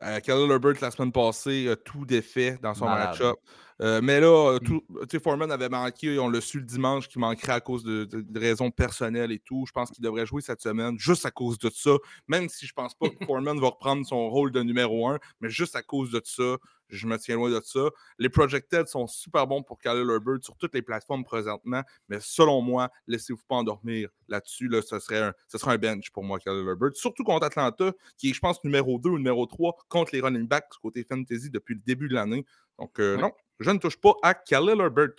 Khalil Herbert, la semaine passée, a tout défait dans son match-up. Euh, mais là, mmh. Foreman avait manqué, on l'a su le dimanche qu'il manquerait à cause de, raisons personnelles et tout. Je pense qu'il devrait jouer cette semaine juste à cause de ça. Même si je pense pas que [LAUGHS] Foreman va reprendre son rôle de numéro un, mais juste à cause de ça, je me tiens loin de ça. Les projected sont super bons pour Khalil Herbert sur toutes les plateformes présentement, mais selon moi, laissez-vous pas endormir là-dessus. Là, ce, serait un, ce serait un bench pour moi, Khalil Herbert. Surtout contre Atlanta, qui est, je pense, numéro 2 ou numéro 3 contre les running backs côté fantasy depuis le début de l'année. Donc, euh, non, je ne touche pas à Khalil Herbert.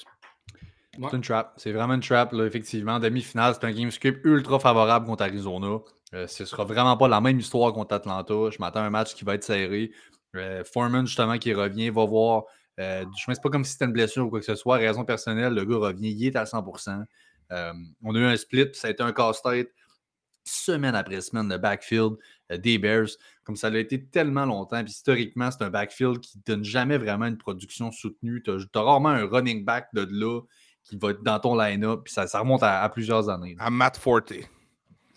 C'est une trap. C'est vraiment une trap, là, effectivement. Demi-finale, c'est un game script ultra favorable contre Arizona. Euh, ce ne sera vraiment pas la même histoire contre Atlanta. Je m'attends à un match qui va être serré. Euh, Foreman, justement, qui revient, va voir. Euh, je ne sais pas comme si c'était une blessure ou quoi que ce soit. Raison personnelle, le gars revient, il est à 100%. on a eu un split, ça a été un casse-tête semaine après semaine de backfield des Bears, comme ça l'a été tellement longtemps. Puis historiquement, c'est un backfield qui ne donne jamais vraiment une production soutenue. Tu as, rarement un running back de là qui va être dans ton line-up. Puis ça, ça remonte à, plusieurs années. À Matt Forte.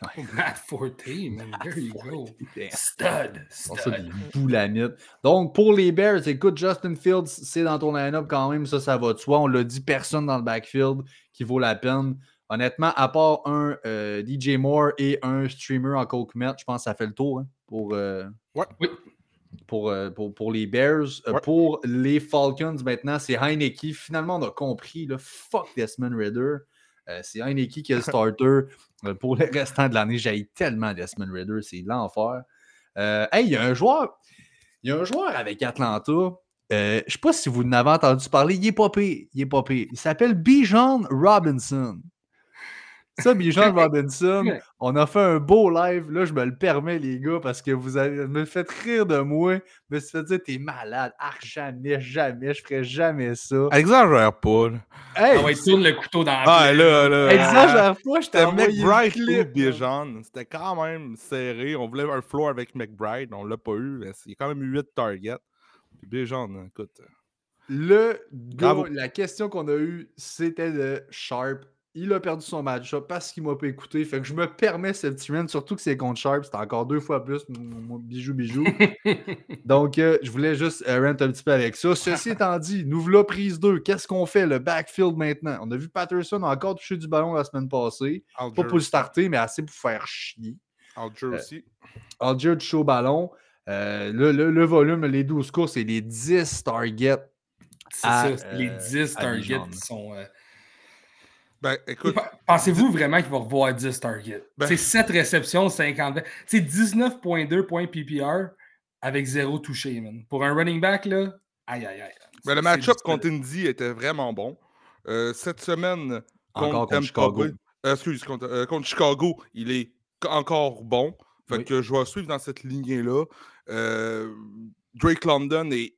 [LAUGHS] Matt Forte, man. There you go. Stud. Stud. Donc, pour les Bears, écoute, Justin Fields, c'est dans ton line-up quand même. Ça, ça va de soi. On l'a dit, personne dans le backfield qui vaut la peine. Honnêtement, à part un euh, DJ Moore et un streamer en Coke Met, je pense que ça fait le tour hein, pour, euh, pour, euh, pour, pour, les Bears. Pour les Falcons, maintenant, c'est Heineke. Finalement, on a compris, le fuck Desmond Ritter. c'est Heineke qui est le [LAUGHS] starter pour le restant de l'année. J'ai tellement Desmond Ritter, c'est l'enfer. hey, il y a un joueur. Il y a un joueur avec Atlanta. je ne sais pas si vous en avez entendu parler. Il est pas pire. Il est pas pire. Il s'appelle Bijan Robinson. Ça, Bijan [LAUGHS] Robinson, on a fait un beau live. Là, je me le permets, les gars, parce que vous avez me fait rire de moi. Je me suis fait dire, t'es malade. Ah, jamais, jamais, je ferais jamais ça. Exagère pas. Hey, on va tourner le couteau dans la Ah, là, là. Exagère pas, je C'était McBride ou Bijan. C'était quand même serré. On voulait un floor avec McBride. On l'a pas eu. Il y a quand même eu 8 targets. Puis Bijan, écoute. Le gars, la question qu'on a eue, c'était de Sharp il a perdu son match parce qu'il m'a pas écouté. Fait que je me permets cette semaine, surtout que c'est contre Sharp, c'était encore deux fois plus. Bijou, bijou. [LAUGHS] Donc, euh, je voulais juste euh, rent un petit peu avec ça. Ceci [LAUGHS] étant dit, nous voilà prise 2. Qu'est-ce qu'on fait, le backfield maintenant? On a vu Patterson encore toucher du ballon la semaine passée. Pas pour le starter, mais assez pour faire chier. Alger euh, aussi. Alger touche au ballon. le, volume, les 12 courses et les 10 targets. C'est ça, les 10 targets sont. Ben, écoute. Pensez-vous vraiment qu'il va revoir 10 targets? Ben c'est 7 réceptions, 50. C'est 19,2 points PPR avec 0 touché, man. Pour un running back, là, aïe, aïe, aïe. Ben, le match-up contre Indy était vraiment bon. Euh, cette semaine, contre, Chicago. Euh, excuse, euh, contre, Chicago, il est encore bon. Fait que je vais suivre dans cette lignée-là. Drake London est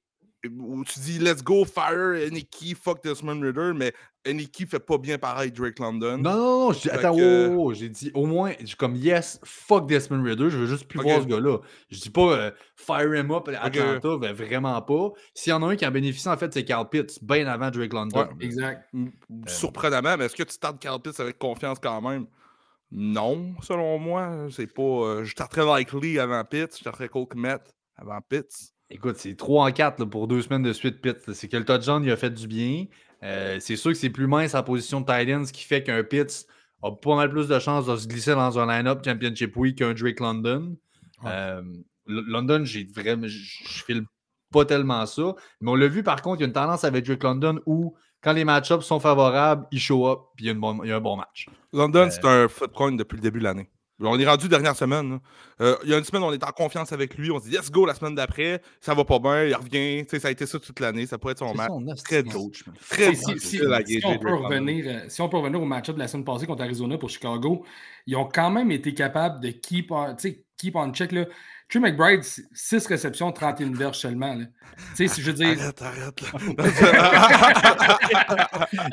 où tu dis let's go, fire, Aniki, fuck Desmond Ritter, mais Aniki fait pas bien pareil Drake London. Non, non, non, attends, j'ai dit au moins, comme yes, fuck Desmond Ritter, je veux juste plus voir ce gars-là. Je dis pas euh, fire him up Atlanta, ben, vraiment pas. S'il y en a un qui en bénéficie, en fait, c'est Carl Pitts, bien avant Drake London. exact. Surprenamment, mais est-ce que tu startes Carl Pitts avec confiance quand même? Non, selon moi. C'est pas. Euh, je starterais Likely avant Pitts, je starterais Cole Kmet avant Pitts. Écoute, c'est 3 en 4 pour deux semaines de suite Pitts. C'est que le touchdown, il a fait du bien. Euh, c'est sûr que c'est plus mince en position de tight ce qui fait qu'un Pitts a pas mal plus de chances de se glisser dans un line-up Championship Week qu'un Drake London. Euh, London, j'ai vraiment. Je file pas tellement ça. Mais on l'a vu par contre, il y a une tendance avec Drake London où quand les match-ups sont favorables, il show up puis il y, a un bon match. London, c'est un footcoin depuis le début de l'année. On est rendu dernière semaine. Euh, il y a une semaine, on est en confiance avec lui. On se dit, let's go la semaine d'après. Ça va pas bien, il revient. ça a été ça toute l'année. Ça pourrait être son match. très coach. Très si, si, on peut revenir, euh, si on peut revenir au match-up de la semaine passée contre Arizona pour Chicago, ils ont quand même été capables de keep on, keep on check. Là. Trey McBride, 6 réceptions, 31 verges seulement. Tu sais, si je veux dire. Arrête, arrête.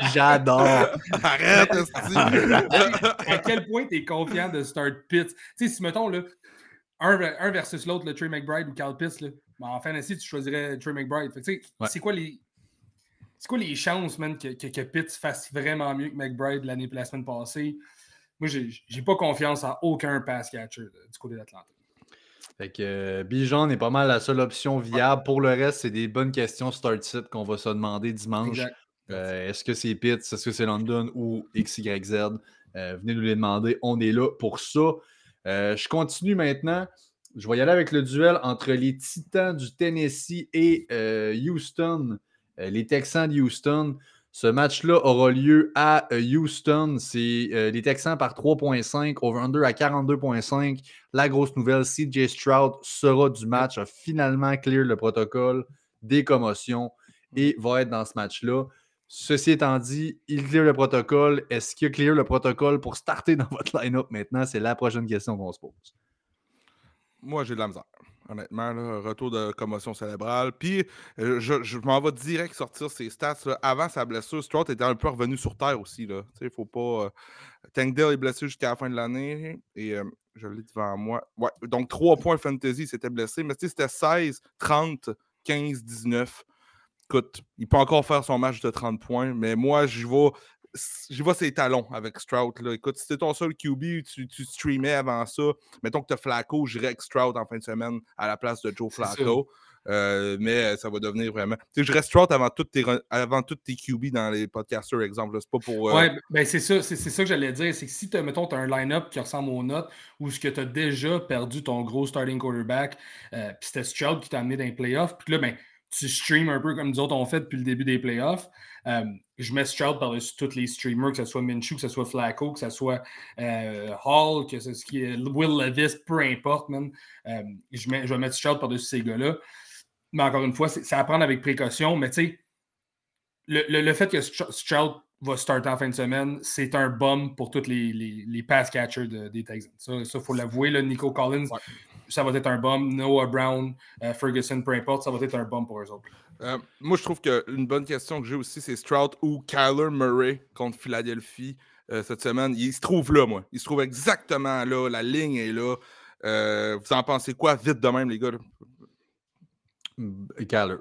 [LAUGHS] J'adore. Arrête, [LAUGHS] À quel point tu es confiant de start Pitts? Tu sais, si mettons, là, un, versus l'autre, le Trey McBride ou Carl Pitts, là, ben, en fantasy, tu choisirais Trey McBride. Fait ouais. C'est quoi les. C'est quoi les chances, man, que, que, que Pitts fasse vraiment mieux que McBride l'année la semaine passée? Moi, j'ai pas confiance en aucun pass catcher du côté d'Atlanta. Fait que euh, Bijan est pas mal la seule option viable. Pour le reste, c'est des bonnes questions start-sit qu'on va se demander dimanche. Euh, est-ce que c'est Pitts, est-ce que c'est London ou XYZ? Euh, venez nous les demander. On est là pour ça. je continue maintenant. Je vais y aller avec le duel entre les Titans du Tennessee et Houston, les Texans de Houston. Ce match-là aura lieu à euh, Houston. C'est euh, les Texans par 3.5, over-under à 42.5. La grosse nouvelle, CJ Stroud sera du match, a finalement clear le protocole des commotions et va être dans ce match-là. Ceci étant dit, il clear le protocole. Est-ce qu'il a clear le protocole pour starter dans votre [LAUGHS] line-up maintenant? C'est la prochaine question qu'on se pose. Moi, j'ai de la misère honnêtement. retour de commotion cérébrale. Puis, euh, je, m'en vais direct sortir ses stats. Avant sa blessure, Stroud était un peu revenu sur terre aussi. Il ne faut pas. Euh, Tankdale est blessé jusqu'à la fin de l'année. Et euh, je l'ai devant moi. Ouais, donc, 3 points fantasy, c'était blessé. Mais c'était 16, 30, 15, 19. Écoute, il peut encore faire son match de 30 points, mais moi, je vais je vois ses talons avec Stroud. Là. Écoute, si c'était ton seul QB, tu, tu streamais avant ça. Mettons que tu as Flacco, j'irais avec Stroud en fin de semaine à la place de Joe Flacco. Euh, mais ça va devenir vraiment. Tu sais, je reste Stroud avant toutes tes, avant toutes tes QB dans les podcasters, exemple. C'est pas pour. Euh... Ouais, ben c'est ça, c'est, ça que j'allais dire. C'est que si, as, mettons, tu as un line-up qui ressemble aux notes ou ce que tu as déjà perdu ton gros starting quarterback, euh, puis c'était Stroud qui t'a amené dans les playoffs, puis là, ben, tu streams un peu comme nous autres on fait depuis le début des playoffs. Euh, je mets Stroud par-dessus tous les streamers, que ce soit Minshew, que ce soit Flacco, que ce soit euh, Hall, que ce soit Will Levis, peu importe, man. Euh, je, mets, je vais mettre Stroud par-dessus ces gars-là. Mais encore une fois, c'est à prendre avec précaution. Mais tu sais, le, le, fait que Stroud va starter en fin de semaine, c'est un bum pour tous les, les, les pass catchers des Texans. Ça, il faut l'avouer. Nico Collins, ça va être un bum. Noah Brown, euh, Ferguson, peu importe, ça va être un bum pour eux autres. Euh, moi, je trouve qu'une bonne question que j'ai aussi, c'est Stroud ou Kyler Murray contre Philadelphie euh, cette semaine. Il se trouve là, moi. Il se trouve exactement là. La ligne est là. vous en pensez quoi vite de même, les gars? Kyler.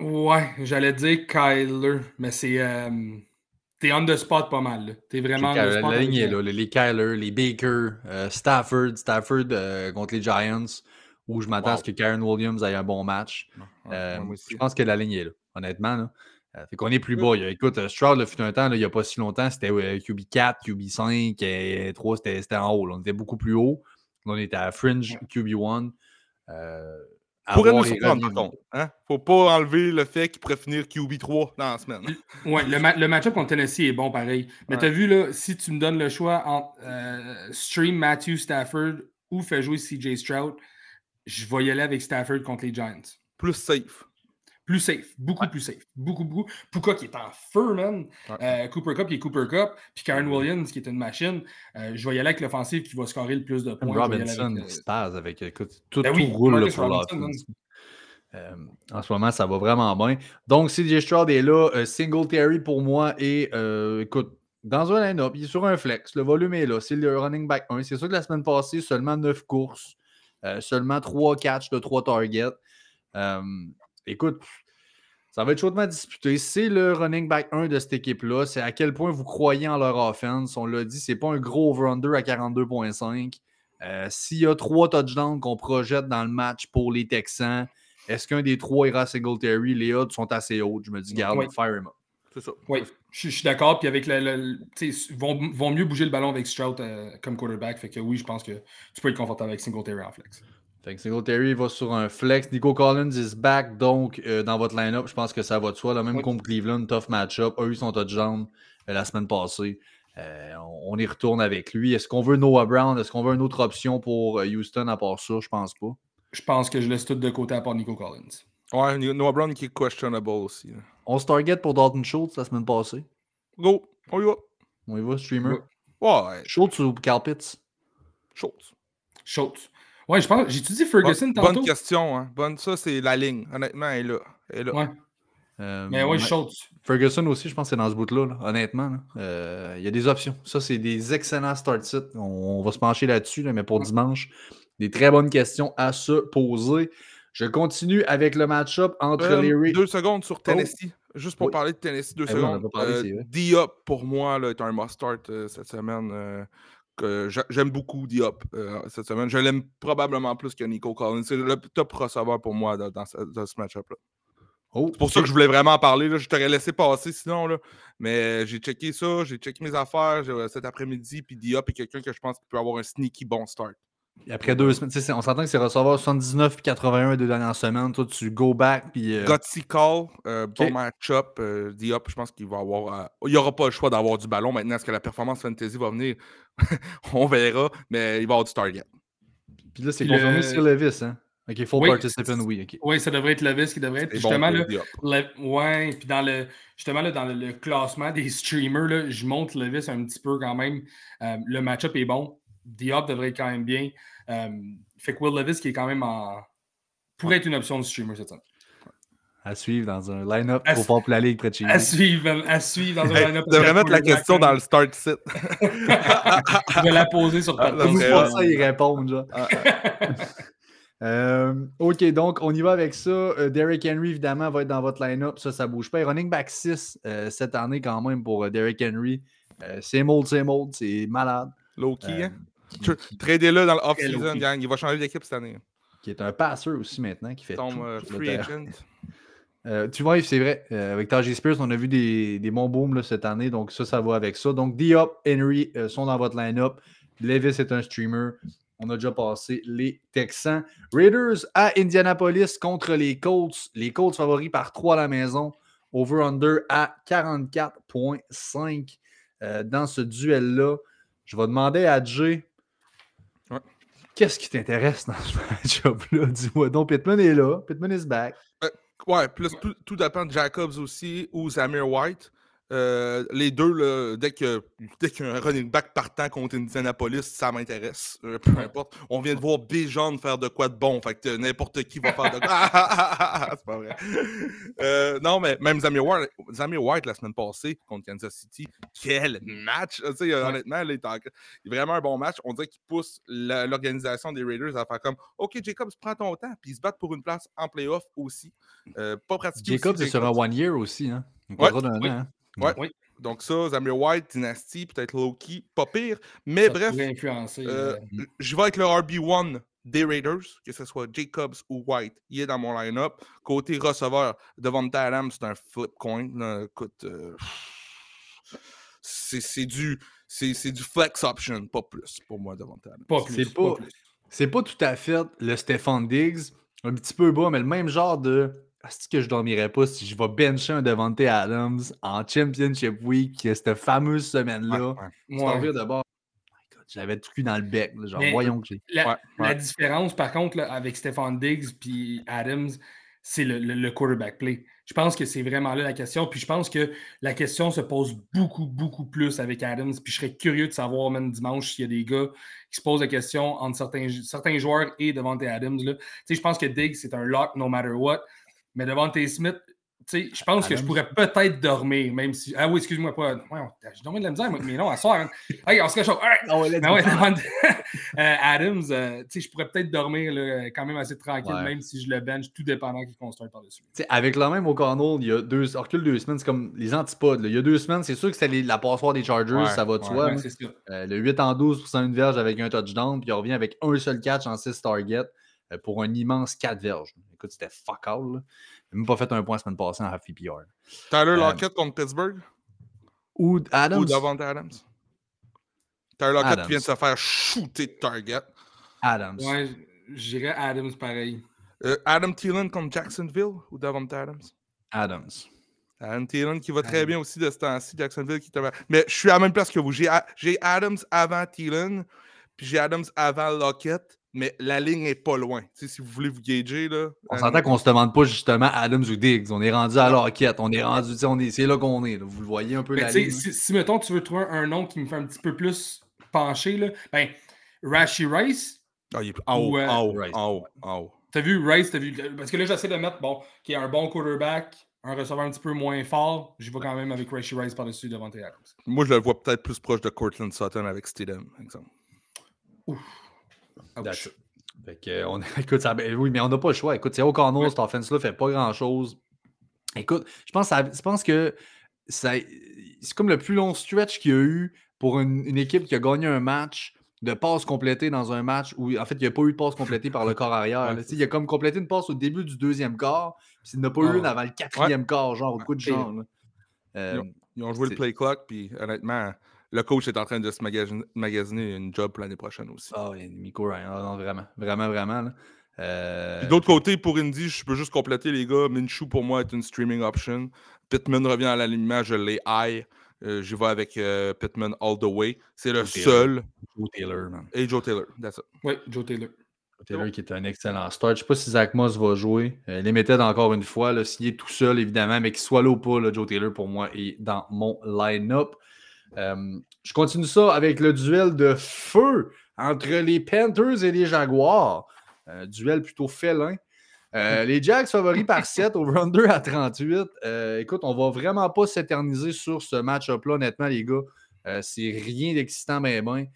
Ouais, j'allais dire Kyler, mais c'est. T'es on the spot pas mal. T'es vraiment on the spot. La ligne est là. Les Kyler, les Baker, euh, Stafford, Stafford euh, contre les Giants, où je m'attends à ce que Karen Williams ait un bon match. Euh, je pense que la ligne est là, honnêtement. Là. fait qu'on est plus bas. écoute, Stroud, le fut un temps, il n'y a pas si longtemps, c'était QB4, QB5, et 3, c'était en haut. On était beaucoup plus haut. on était à Fringe, QB1 pourrait nous surprendre, par contre. Hein? Faut pas enlever le fait qu'il pourrait finir QB3 dans la semaine. Oui, le, le match-up contre Tennessee est bon pareil. Mais tu as vu, là, si tu me donnes le choix entre euh, stream Matthew Stafford ou fais jouer CJ Stroud, je vais y aller avec Stafford contre les Giants. Plus safe. Plus safe, beaucoup plus safe. Beaucoup, beaucoup. Puka qui est en feu, man. Euh, Cooper Cup qui est Cooper Cup. Puis Karen Williams qui est une machine. Euh, je vais y aller avec l'offensive qui va scorer le plus de points. Robinson, avec, stase avec écoute, tout, ben roule pour. Euh, en ce moment, ça va vraiment bien. Donc, CJ Stroud est là. single Terry pour moi. Et écoute, dans un line-up, il est sur un flex. Le volume est là. C'est le running back 1. C'est sûr que la semaine passée, seulement 9 courses. seulement 3 catchs de 3 targets. Écoute, Ça va être chaudement disputé. C'est le running back 1 de cette équipe-là. C'est à quel point vous croyez en leur offense. On l'a dit, c'est pas un gros over-under à 42,5. Euh, s'il y a trois touchdowns qu'on projette dans le match pour les Texans, est-ce qu'un des trois ira à Singletary? Les odds sont assez hautes. Je me dis, garde, fire him up. C'est ça. Oui, je, suis d'accord. Puis avec le. ils vont, vont, mieux bouger le ballon avec Stroud euh, comme quarterback. Fait que oui, je pense que tu peux être confortable avec Singletary en flex. Fait que Singletary va sur un flex. Nico Collins is back. Donc, euh, dans votre line-up, je pense que ça va de soi. même contre Cleveland, tough match-up. A eu son touchdown euh, la semaine passée. on, y retourne avec lui. Est-ce qu'on veut Noah Brown? Est-ce qu'on veut une autre option pour Houston à part ça? Je pense pas. Je pense que je laisse tout de côté à part Nico Collins. Ouais, Noah Brown qui est questionable aussi. On se target pour Dalton Schultz la semaine passée. Go, on y va. On y va, streamer? Ouais. Schultz ou Carl Pitts? Schultz. Schultz. Ouais, je pense. J'ai étudié Ferguson bonne, Bonne question, hein. Bonne, ça, c'est la ligne. Honnêtement, elle est là. Elle est là. Ouais. Euh, mais ouais, Schultz. Ferguson aussi, je pense que c'est dans ce bout-là, honnêtement. Euh, il y a des options. Ça, c'est des excellents start sites. On, va se pencher là-dessus, mais pour dimanche, des très bonnes questions à se poser. Je continue avec le match-up entre euh, les Deux secondes sur oh. Tennessee. Juste pour parler de Tennessee, deux eh secondes. Euh, Diop, pour moi, là, est un must-start euh, cette semaine. J'aime beaucoup Diop cette semaine. Je l'aime probablement plus que Nico Collins. C'est le top receveur pour moi dans, ce, match-up-là. Oh, c'est pour ça que je voulais vraiment en parler. Là. Je t'aurais laissé passer sinon. Là. Mais j'ai checké ça, j'ai checké mes affaires cet après-midi. Puis Diop est quelqu'un que je pense qu'il peut avoir un sneaky bon start après deux semaines, on s'entend que c'est recevoir 79 et 81 deux dernières semaines. Toi, tu go back. Puis, euh... Call, euh, bon match-up. Euh, je pense qu'il va avoir. Euh, il n'y aura pas le choix d'avoir du ballon maintenant. Est-ce que la performance fantasy va venir? [LAUGHS] On verra. Mais il va avoir du target. Puis là, c'est confirmé sur Levis. Hein? Ok, full oui, participant, oui. Oui, ça devrait être Levis qui devrait être. justement, là, ouais, puis dans le, justement, là, dans le, classement des streamers, là, je monte Levis un petit peu quand même. le match-up est bon. Diop devrait être quand même bien. Euh, fait que Will Levis qui est quand même en. pourrait être une option de streamer cette semaine. À suivre dans un line-up pour la ligue près de chez À suivre, à suivre dans un line-up. Tu devrais mettre la question dans le start sit. [LAUGHS] Je vais la poser sur ta ah, pas ça, ils répondent. Ah, ah. [LAUGHS] Euh, ok, donc on y va avec ça. Euh, Derrick Henry, évidemment, va être dans votre line-up. Ça, ça bouge pas. running back 6 cette année, quand même, pour Derrick Henry. c'est mold, c'est mold, c'est malade. Low-key, hein? Tradez-le dans l'off-season, gang. Il va changer d'équipe cette année. Qui est un passeur aussi maintenant, qui fait Tombe, euh, free agent. [LAUGHS] Euh, tu vois, c'est vrai. Euh, avec Tajay Spears, on a vu des, des bons booms cette année. Donc, ça, ça va avec ça. Donc, Diop, Henry sont dans votre line-up. Levis est un streamer. On a déjà passé les Texans. Raiders à Indianapolis contre les Colts. Les Colts favoris par 3 à la maison. Over-under à 44,5 dans ce duel-là. Je vais demander à Jay Qu'est-ce qui t'intéresse dans ce [LAUGHS] match-up-là? Dis-moi donc, Pittman est là. Pittman is back. Euh, ouais, plus tout, tout, dépend de Jacobs aussi ou Zamir White. Euh, les deux, dès qu'il y a un running back partant contre Indianapolis, ça m'intéresse. Euh, peu importe. On vient de voir Bijan faire de quoi de bon. Fait que n'importe qui va faire de quoi. [LAUGHS] [LAUGHS] c'est pas vrai. Euh, non, mais même Zamir White, Zamir White, la semaine passée contre Kansas City, quel match! Honnêtement, il, est vraiment un bon match. On dirait qu'il pousse l'organisation des Raiders à faire comme OK, Jacobs, prends ton temps. Puis ils se battent pour une place en playoff aussi. pas pratiqué. Jacobs sur un one year aussi. Hein? Ouais, hein. Ouais. Oui. Donc ça, Zamir White, Dynasty, peut-être Loki, pas pire. Mais bref, euh, euh, je vais avec le RB1 des Raiders, que ce soit Jacobs ou White, il est dans mon line-up. Côté receveur, devant Adams, c'est un flip coin. Écoute, euh, c'est du, du flex option, pas plus pour moi devant Adams. Pas plus. C'est pas, pas, pas, tout à fait le Stefan Diggs, un petit peu bas, mais le même genre de est-ce que je dormirais pas si je vais bencher un Devante Adams en Championship Week, cette fameuse semaine-là? Ouais, ouais. J'avais tout cul dans le bec. genre, voyons que j'ai. La, différence, par contre, avec Stefan Diggs et Adams, c'est le, quarterback play. Je pense que c'est vraiment là la question. Puis je pense que la question se pose beaucoup, beaucoup plus avec Adams. Puis je serais curieux de savoir, même dimanche, s'il y a des gars qui se posent la question entre certains, certains joueurs et Devante Adams. Là. Je pense que Diggs, c'est un lock no matter what. Mais devant T. Smith, je pense que je pourrais peut-être dormir, même si. Ah oui, excuse-moi pas. Ouais, j'ai dormi de la misère, mais non, à soir. Hein. Hey, on se cache. Ah ouais, [LAUGHS] euh, Adams, euh, je pourrais peut-être dormir là, quand même assez tranquille, même si je le bench, tout dépendant qu'il construit par-dessus. Avec le même O'Connell, il y a deux, recule deux semaines, c'est comme les antipodes. Il y a deux semaines, c'est sûr que c'est la passoire des Chargers, ça va de soi. Euh, le 8 en 12 pour une verge avec un touchdown, puis il revient avec un seul catch en 6 targets pour un immense 4 verges. Écoute, c'était fuck all. Il n'a même pas fait un point la semaine passée en half PPR. Tyler euh, Lockett contre Pittsburgh? Ou Adams? Ou Davante Adams? Tyler Lockett vient de se faire shooter de target. Adams. Ouais, j'irais Adams pareil. Euh, Adam Thielen contre Jacksonville ou Davante Adams? Adams. Adam Thielen qui va très bien aussi de ce temps-ci, Jacksonville qui Mais je suis à la même place que vous. J'ai Adams avant Thielen, puis j'ai Adams avant Lockett mais la ligne n'est pas loin. si vous voulez vous gager, là. On euh, s'entend qu'on ne se demande pas justement Adams ou Diggs. On est rendu à l'enquête. On est rendu, on est, c'est là qu'on est. Vous le voyez un peu la ligne. Si, si, mettons, tu veux trouver un nom qui me fait un petit peu plus pencher, là, ben, Rashi Rice. Ah, il est en haut, euh, en haut, en haut, en haut. T'as vu Rice, t'as vu. Parce que là, j'essaie de mettre, bon, qui est un bon quarterback, un receveur un petit peu moins fort. J'y vais quand même avec Rashi Rice par-dessus devant Adams. Moi, je le vois peut-être plus proche de Cortland Sutton avec Stidham, par exemple. Ouf. On, [LAUGHS] écoute, ça, ben, oui, mais on n'a pas le choix. Écoute, c'est au corner, cette offense-là fait pas grand-chose. Écoute, je pense, je pense que c'est comme le plus long stretch qu'il y a eu pour une, équipe qui a gagné un match de passes complétées dans un match où, en fait, il n'y a pas eu de passe complétée par le corps arrière. il a comme complété une passe au début du deuxième quart, puis il n'a pas eu une avant le quatrième quart, genre au coup de genre. Euh, ils, ont, joué le play clock, puis honnêtement, le coach est en train de se magasiner une job pour l'année prochaine aussi. Ah oui, Miko Ryan, ah vraiment, vraiment, vraiment. Euh... D'autre côté, pour Indy, je peux juste compléter, les gars. Minshew, pour moi, est une streaming option. Pittman revient à l'alignement, je l'ai high. Euh, J'y vais avec euh, Pittman all the way. C'est le seul. Joe Taylor, man. Et Joe Taylor, that's it. Oui, Joe Taylor. Joe Taylor qui est un excellent start. Je ne sais pas si Zach Moss va jouer. Euh, les méthodes, encore une fois, s'il est tout seul, évidemment, mais qu'il soit là ou pas, Joe Taylor, pour moi, est dans mon line-up. Euh, je continue ça avec le duel de feu entre les Panthers et les Jaguars. Euh, duel plutôt félin. Euh, [LAUGHS] les Jags favoris par 7, over-under à 38. écoute, on va vraiment pas s'éterniser sur ce match-up-là, honnêtement, les gars. c'est rien d'excitant, mais ben.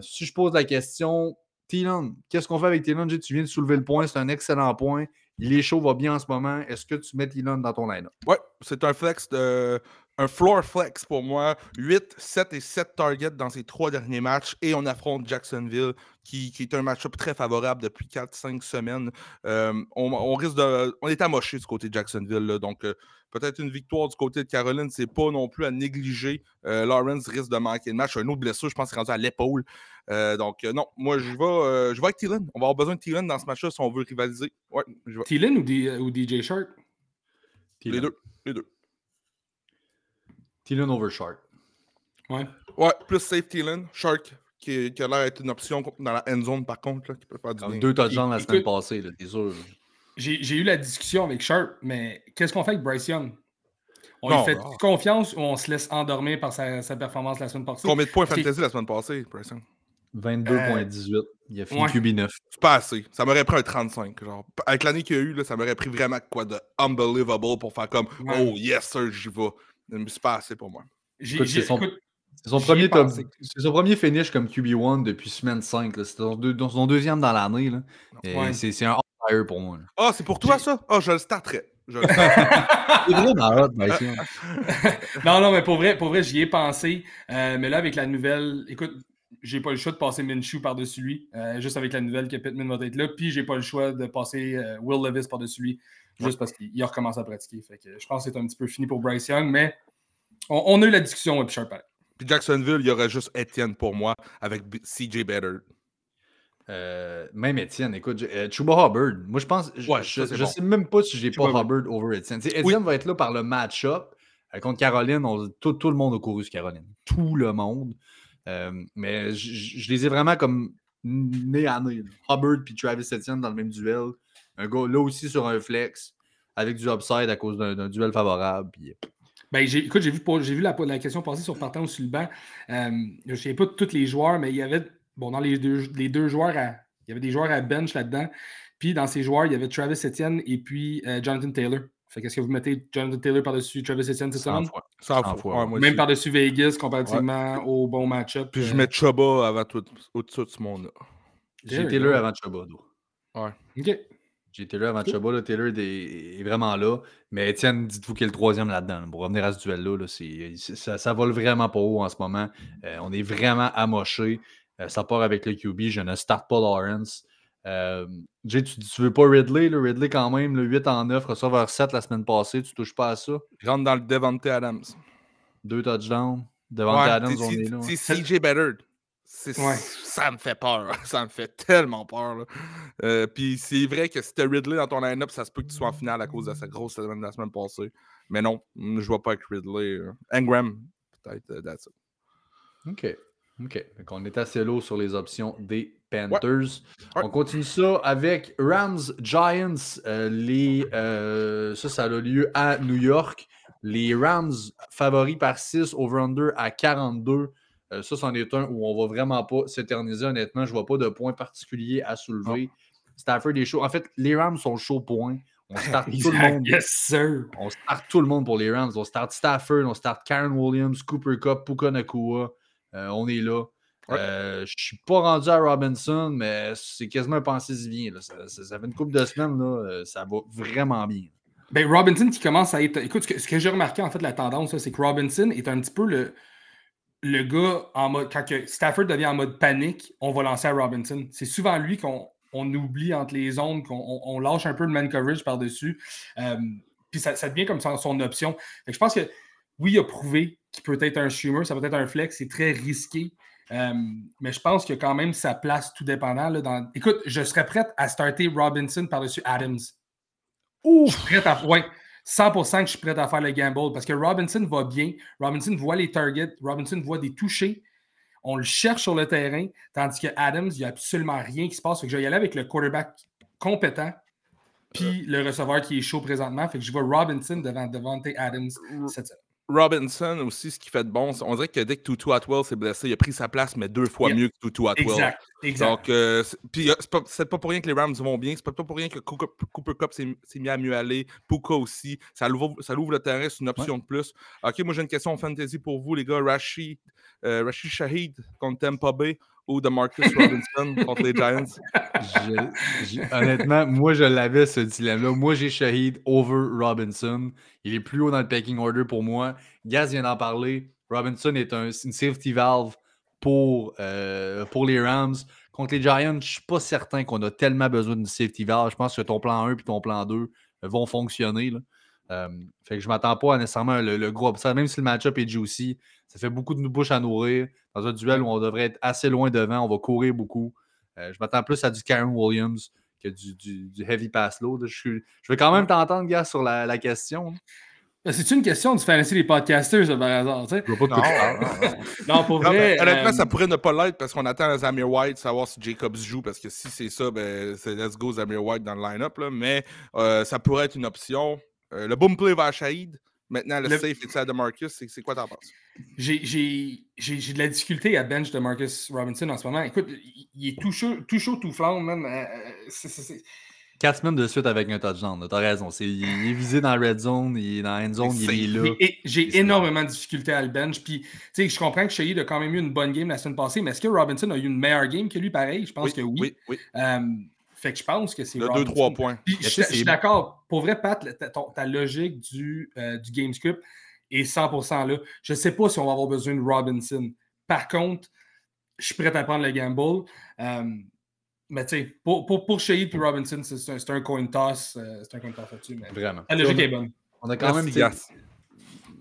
si je pose la question, Tylan, qu'est-ce qu'on fait avec Tylan? Tu viens de soulever le point, c'est un excellent point. Il est chaud, va bien en ce moment. Est-ce que tu mets Tylan dans ton line-up? Oui, c'est un flex de un floor flex pour moi. 8, 7 et 7 targets dans ces trois derniers matchs. Et on affronte Jacksonville, qui, est un match-up très favorable depuis 4-5 semaines. Euh, on, risque de. On est amoché du côté de Jacksonville. donc, euh, peut-être une victoire du côté de Caroline. C'est pas non plus à négliger. Euh, Lawrence risque de manquer le match. Un autre blessure, je pense, est rendu à l'épaule. donc, non, moi, je vais, je vais avec Thielen. On va avoir besoin de Thielen dans ce match-là si on veut rivaliser. Ouais, Thielen ou, DJ Shark? Les deux. Les deux. Thielen over Shark. Ouais. Ouais, plus safe Thielen. Shark, qui, qui a l'air d'être une option dans la end zone, par contre, là, qui peut faire du bien. Deux touchdowns la semaine passée, t'es sûr. J'ai eu la discussion avec Sharp, mais qu'est-ce qu'on fait avec Bryce Young? On lui fait confiance ou on se laisse endormir par sa, sa performance la semaine passée? Combien de points fantasy la semaine passée, Bryce Young? 22.18. Euh, il a fini QB9. C'est pas assez. Ça m'aurait pris un 35. Genre. Avec l'année qu'il y a eu, là, ça m'aurait pris vraiment quoi de unbelievable pour faire comme Oh yes, sir, j'y vais. C'est pas assez pour moi. C'est son, son, premier son premier finish comme QB1 depuis semaine 5. C'est son, son, deuxième dans l'année. C'est un hard pour moi. Ah, c'est pour toi ça? Ah, oh, je le starterais. Je [LAUGHS] [LAUGHS] non, non, mais pour vrai, pour vrai j'y ai pensé. Euh, mais là, avec la nouvelle, écoute, j'ai pas le choix de passer Minshew par-dessus lui, euh, juste avec la nouvelle que Pittman va être là. Puis j'ai pas le choix de passer euh, Will Levis par-dessus lui, juste parce qu'il recommence à pratiquer. Fait que je pense que c'est un petit peu fini pour Bryce Young, mais on, a eu la discussion avec Sharp. Puis Jacksonville, il y aurait juste Etienne pour moi avec CJ Better. Euh, même Etienne, écoute, euh, Chuba Hubbard, moi je pense, je, ne sais même pas si j'ai pas Hubbard over Etienne. Etienne va être là par le match-up. Euh, contre Caroline, tout, le monde a couru sur Caroline. Tout le monde. Mais je, les ai vraiment comme nez à nez. Hubbard puis Travis Etienne dans le même duel. Un gars là aussi sur un flex avec du upside à cause d'un duel favorable. Puis, ben, écoute, j'ai vu, vu la, la, question passer sur partant sur le banc. Euh, je ne sais pas tous les joueurs, mais il y avait, bon, dans les deux, les deux joueurs, à, il y avait des joueurs à bench là-dedans. Puis dans ces joueurs, il y avait Travis Etienne et puis euh, Jonathan Taylor Fait qu'est-ce que vous mettez Jonathan Taylor par-dessus Travis Etienne cette semaine? fois. 100 100 fois. fois. Ouais, moi Même par-dessus Vegas comparativement au bon match-up. Puis je euh, mets Chuba avant tout, au-dessus de ce monde-là. J'ai Taylor avant Chuba. d'eau. OK. J'ai Taylor avant Chuba. Là, Taylor est, est vraiment là. Mais Étienne, dites-vous qu'il est le troisième là-dedans. là. Pour revenir à ce duel-là, là, c'est- c'est- ça, ça vole vraiment pas haut en ce moment. Euh, on est vraiment amoché. Euh, ça part avec le QB. Je ne starte pas Lawrence. Euh, Jay, tu, tu veux pas Ridley? là? Ridley, quand même, le 8 en 9, receveur 7 la semaine passée. Tu touches pas à ça? Je rentre dans le Devante Adams. Deux touchdowns. Devant Ouais, Adams, on est là. C'est CJ Better. Ouais. Ça me fait peur. [LAUGHS] Ça me fait tellement peur. Euh, Puis c'est vrai que si t'as Ridley dans ton line-up, ça se peut que tu sois en finale à cause de sa grosse semaine de la semaine passée. Mais non, je vois pas avec Ridley. euh. Engram, peut-être. euh, that's it. OK. OK. Donc, on est assez lourd sur les options des Panthers. Ouais. On continue ça avec Rams Giants. Euh, les, euh, ça, ça a lieu à New York. Les Rams favoris par 6, over-under à 42. Euh, ça, c'en est un où on va vraiment pas s'éterniser. Honnêtement, je vois pas de point particulier à soulever. Stafford est chaud. En fait, les Rams sont chauds point. On [LAUGHS] start tout le monde. Yes, sir. On start tout le monde pour les Rams. On start Stafford, on start Karen Williams, Cooper Cup, Puka Nakua. Euh, on est là. Ouais. Euh, je suis pas rendu à Robinson, mais c'est quasiment un pensée bien. là. Ça, ça- ça fait une couple de semaines, là, euh, ça va vraiment bien. Ben, Robinson qui commence à être. Écoute, ce que, j'ai remarqué, en fait, la tendance, c'est que Robinson est un petit peu le, le gars en mode. Quand que Stafford devient en mode panique, on va lancer à Robinson. C'est souvent lui qu'on on oublie entre les zones, qu'on on, on lâche un peu le man coverage par-dessus. Euh, puis ça, ça devient comme son, son option. Fait que je pense que oui, il a prouvé qu'il peut être un streamer, ça peut être un flex, c'est très risqué. Euh, mais je pense qu'il y a quand même sa place tout dépendant. Là, dans... Écoute, je serais prête à starter Robinson par-dessus Adams. Je suis prête à. Ouais, 100% que je suis prêt à faire le gamble parce que Robinson va bien. Robinson voit les targets. Robinson voit des touchés. On le cherche sur le terrain. Tandis que Adams, il n'y a absolument rien qui se passe. Fait que je vais y aller avec le quarterback compétent. Puis le receveur qui est chaud présentement. Fait que je vois Robinson devant Devante Adams cette semaine. Robinson aussi, ce qui fait de bon, on dirait que dès que Tutu Atwell s'est blessé, il a pris sa place, mais deux fois Yeah. mieux que Tutu Atwell. Exact. Exact. Donc, euh, c'est- puis euh, c'est pas, pour rien que les Rams vont bien, c'est pas, pas pour rien que Cooper, Cooper Cup s'est mis à mieux aller, Puka aussi, ça l'ouvre, ça l'ouvre le terrain, c'est une option de plus. Ok, moi j'ai une question fantasy pour vous, les gars. Rashid, euh, Rashid Shahid contre Tampa Bay ou de Marcus Robinson [LAUGHS] contre les Giants? Je- honnêtement, moi, je l'avais ce dilemme-là. Moi, j'ai Shahid over Robinson. Il est plus haut dans le packing order pour moi. Gaz vient d'en parler. Robinson est un, une safety valve pour, euh, pour les Rams. Contre les Giants, je ne suis pas certain qu'on a tellement besoin d'une safety valve. Je pense que ton plan 1 et ton plan 2 vont fonctionner. là. Euh, fait que je ne m'attends pas à nécessairement le, le gros upside. Même si le match-up est juicy, ça fait beaucoup de bouches à nourrir. Dans un duel où on devrait être assez loin devant, on va courir beaucoup. Euh, je m'attends plus à du Karen Williams que du, du- du heavy pass load. Je, suis- je vais quand même t'entendre, gars, sur la, la question. C'est une question du fantasy des podcasters, ça, par hasard. tu sais? Je veux pas Non, non, non. [LAUGHS] Non, pour Non, vrai. ben, honnêtement, euh, ça pourrait ne pas l'être parce qu'on attend Zamir White, savoir si Jacobs joue, parce que si c'est ça, ben, c'est let's go Zamir White dans le line-up. là. Mais euh, ça pourrait être une option. Euh, le boom play va à Shahid. Maintenant, le, Le- safe est à de Marcus. C'est quoi t'en penses? J'ai j'ai- j'ai- j'ai de la difficulté à bench de Marcus Robinson en ce moment. Écoute, il, est tout chaud, tout, chaud, tout flamme, man. Euh, c'est- c'est- c'est- Quatre semaines de suite avec un touchdown. T'as raison. C'est- il est visé dans la red zone, il est dans la end zone, il est là. J'ai- et- énormément de difficulté à le bench. Puis, tu sais, je comprends que Shahid a quand même eu une bonne game la semaine passée, mais est-ce que Robinson a eu une meilleure game que lui, pareil? Je pense que oui. Oui, oui. Euh, fait que je pense que c'est Le Robinson. 2-3 points. Puis, je suis d'accord. Pour vrai, Pat, ta, logique du, euh, du game script est 100% là. Je ne sais pas si on va avoir besoin de Robinson. Par contre, je suis prêt à prendre le gamble. Euh, mais tu sais, pour, pour, pour Shahid et Robinson, c'est c'est un, un coin toss. euh, c'est un coin toss là-dessus. Mais Vraiment. la logique est bonne. On a quand même. Merci, sais, Gas.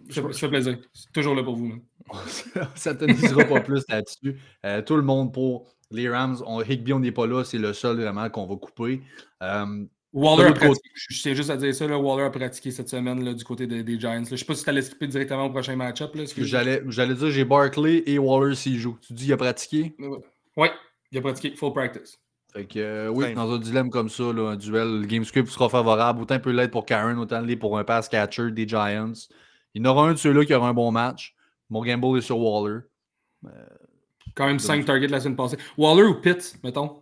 Ça fait, plaisir. C'est toujours là pour vous. man. [LAUGHS] ça ne t'amusera pas plus là-dessus. Euh, tout le monde pour les Rams. On, Higby, on n'est pas là. C'est le seul vraiment qu'on va couper. Euh, Waller a pratiqué, je juste à dire ça, là, Waller a pratiqué cette semaine là, du côté de- des Giants. là. Je ne sais pas si tu allais skipper directement au prochain match-up. J'allais j'allais dire, j'ai Barkley et Waller s'il joue. Tu dis, il a pratiqué? Oui, il a pratiqué full practice. Fait que, euh, oui, dans un dilemme comme ça, là, un duel, le game script sera favorable. Autant peut l'être pour Karen, autant l'est pour un pass catcher des Giants. Il y en aura un de ceux-là qui aura un bon match. Mon gamble est sur Waller. Quand même 5 targets la semaine passée. Waller ou Pitt, mettons?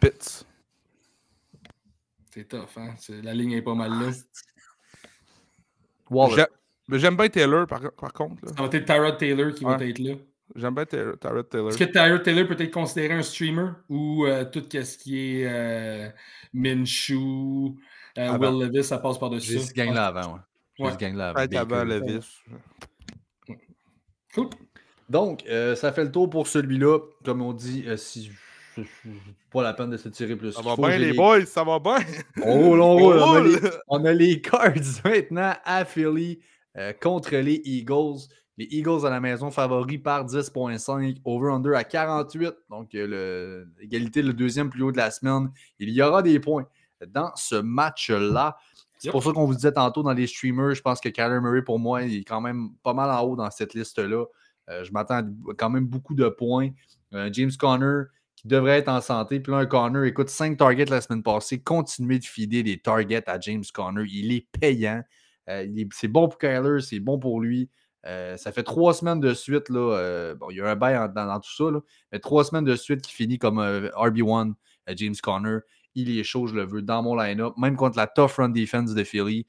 Pitts. C'est tough, hein? La ligne est pas mal là. J'aime bien Taylor, par, contre. Là. Ça va être Tyrod Taylor qui va être là. J'aime bien Tyrod Taylor. Est-ce que Tyrod Taylor peut être considéré un streamer ou euh, tout ce qui est euh, Minshew, euh, Will Levis, ça passe par-dessus? J'ai gagne là avant, ouais. J'ai gagne là avant. avant Levis. Cool. Donc, ça fait le tour pour celui-là. Comme on dit, si pas la peine de se tirer plus. Ça va bien, les boys, ça va bien. [LAUGHS] On roule, on roule. On, a les, on a les cards [LAUGHS] maintenant à Philly contre les Eagles. Les Eagles à la maison favoris par 10.5, over-under à 48. Donc, l'égalité, le deuxième plus haut de la semaine. Il y aura des points dans ce match-là. C'est pour ça qu'on vous disait tantôt dans les streamers, je pense que Kyler Murray, pour moi, il est quand même pas mal en haut dans cette liste-là. Euh, je m'attends à quand même beaucoup de points. Euh, James Conner, qui devrait être en santé. Puis là, un Conner, écoute, 5 targets la semaine passée. Continuez de fider des targets à James Conner. Il est payant. Euh, c'est bon pour Kyler, c'est bon pour lui. Euh, ça fait trois semaines de suite, là, bon, il y a un bail dans, tout ça, mais trois semaines de suite qui finit comme euh, RB1, James Conner. Il est chaud, je le veux, dans mon line-up. Même contre la tough run defense de Philly.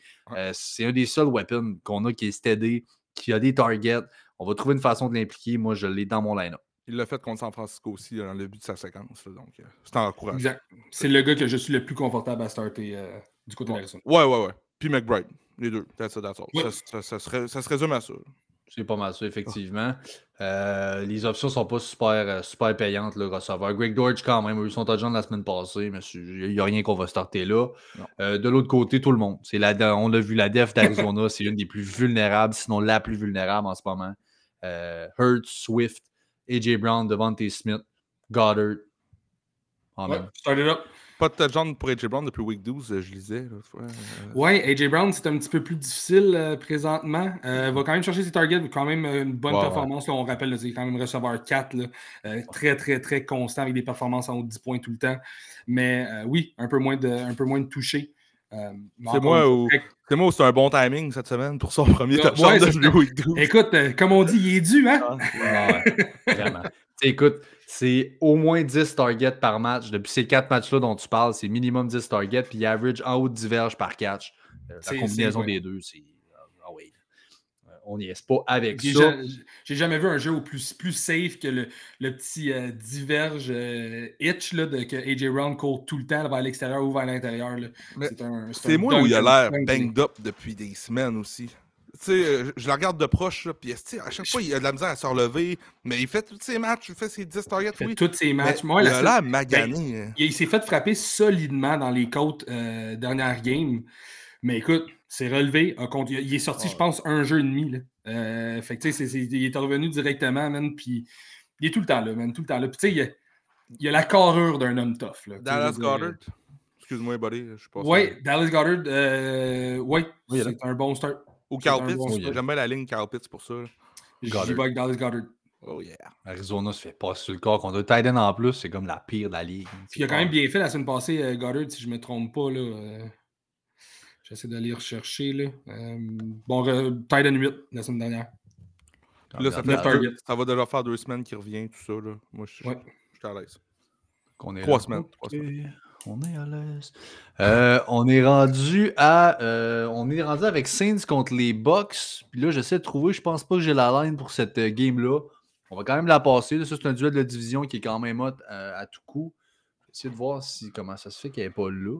c'est un des seuls weapons qu'on a qui est steady, qui a des targets. On va trouver une façon de l'impliquer. Moi, je l'ai dans mon line-up. Il l'a fait contre San Francisco aussi dans le but de sa séquence. donc, c'est encourageant. C'est le gars que je suis le plus confortable à starter du côté de l'Arizona. Ouais, ouais, ouais. Puis McBride. Les deux. That's it, that's all. Ça, ça, ça, se résume à ça. C'est pas mal ça, effectivement. Euh, les options sont pas super, euh, super payantes, le receveur. Greg Dortch, quand même, a eu son touchdown la semaine passée, mais il n'y a rien qu'on va starter là. Euh, de l'autre côté, tout le monde. La, on a vu la def d'Arizona, [LAUGHS] c'est une des plus vulnérables, sinon la plus vulnérable en ce moment. Hurt, Swift, AJ Brown, Devontae Smith, Goddard. Amen. start it up. Pas de touchdown pour AJ Brown depuis week 12, euh, je lisais. Euh. Ouais, AJ Brown, c'est un petit peu plus difficile euh, présentement. il va quand même chercher ses targets, quand même une bonne performance. on rappelle, c'est quand même receveur 4, très, très, très constant avec des performances en haut de 10 points tout le temps. Mais oui, un peu moins de, un peu moins de toucher. C'est moi ou c'est moi c'est un bon timing cette semaine pour son premier touchdown de week 12. Écoute, comme on dit, il est dû, hein? Ah, vraiment. écoute, c'est au moins 10 targets par match. Depuis ces quatre matchs-là dont tu parles, c'est minimum 10 targets, puis il average en haut de diverge par catch. Euh, la combinaison des deux, c'est. Oui. Euh, on n'y est pas avec ça. J'ai jamais vu un jeu au plus, plus safe que le, le petit euh, diverge itch là, de, que AJ Brown court tout le temps vers l'extérieur ou vers l'intérieur. C'est moi où il a l'air banged up depuis des semaines aussi sais, euh, je la regarde de proche, là, puis à chaque fois, il a de la misère à se relever, mais il fait tous ses matchs, il fait ses 10 targets. Il fait tous ses matchs. Moi, il a l'air magané. Ben, hein. il, s'est fait frapper solidement dans les côtes euh, dernière game. Mais écoute, c'est relevé. il est sorti, je pense, un jeu et demi. Là. Euh, fait que, tu sais, il est revenu directement, man, puis il est tout le temps là, man, tout le temps là. Puis, tu sais, il, il, a la carrure d'un homme tough. Là, Dallas Goddard. Excuse-moi, buddy, je sais pas. Oui, Dallas Goddard, euh, oui, c'est un bon start. Ou Carl Pitts. J'aime bien la ligne Carl Pitts pour ça. J'y vais avec Dallas Goddard. Oh yeah. Arizona se fait pas sur le corps. Quand on a Titan en plus, c'est comme la pire de la ligue. il a quand même bien fait la semaine passée, euh, Goddard, si je ne me trompe pas. Là, euh, J'essaie d'aller rechercher. Là. Euh, bon, Titan 8 la semaine dernière. Là, ça, fait ça va déjà faire deux semaines qu'il revient, tout ça. Là. Moi, je, suis à l'aise. Trois semaines. Trois semaines. On est à l'aise. Euh, on est rendu à. Euh, on est rendu avec Saints contre les Bucks. Puis là, j'essaie de trouver. Je pense pas que j'ai la line pour cette euh, game-là. On va quand même la passer. Ça, c'est un duel de division qui est quand même hot à, tout coup. Essayer de voir si, comment ça se fait qu'elle n'est pas là.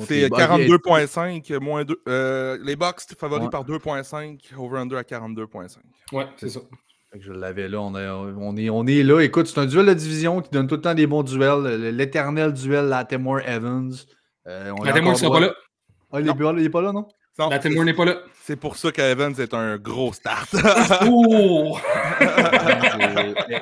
C'est 42.5 moins 2. les Bucks favoris par 2.5. Over-under à 42.5. Ouais, c'est ça. Je l'avais là. On, on, est, on est là. Écoute, c'est un duel de division qui donne tout le temps des bons duels. L'éternel duel Latimore Evans. Euh, Latimore ne sera pas là. Ah, il n'est pas là, non? non Latimore n'est pas là. C'est pour ça qu'Evans est un gros start. [LAUGHS] oh!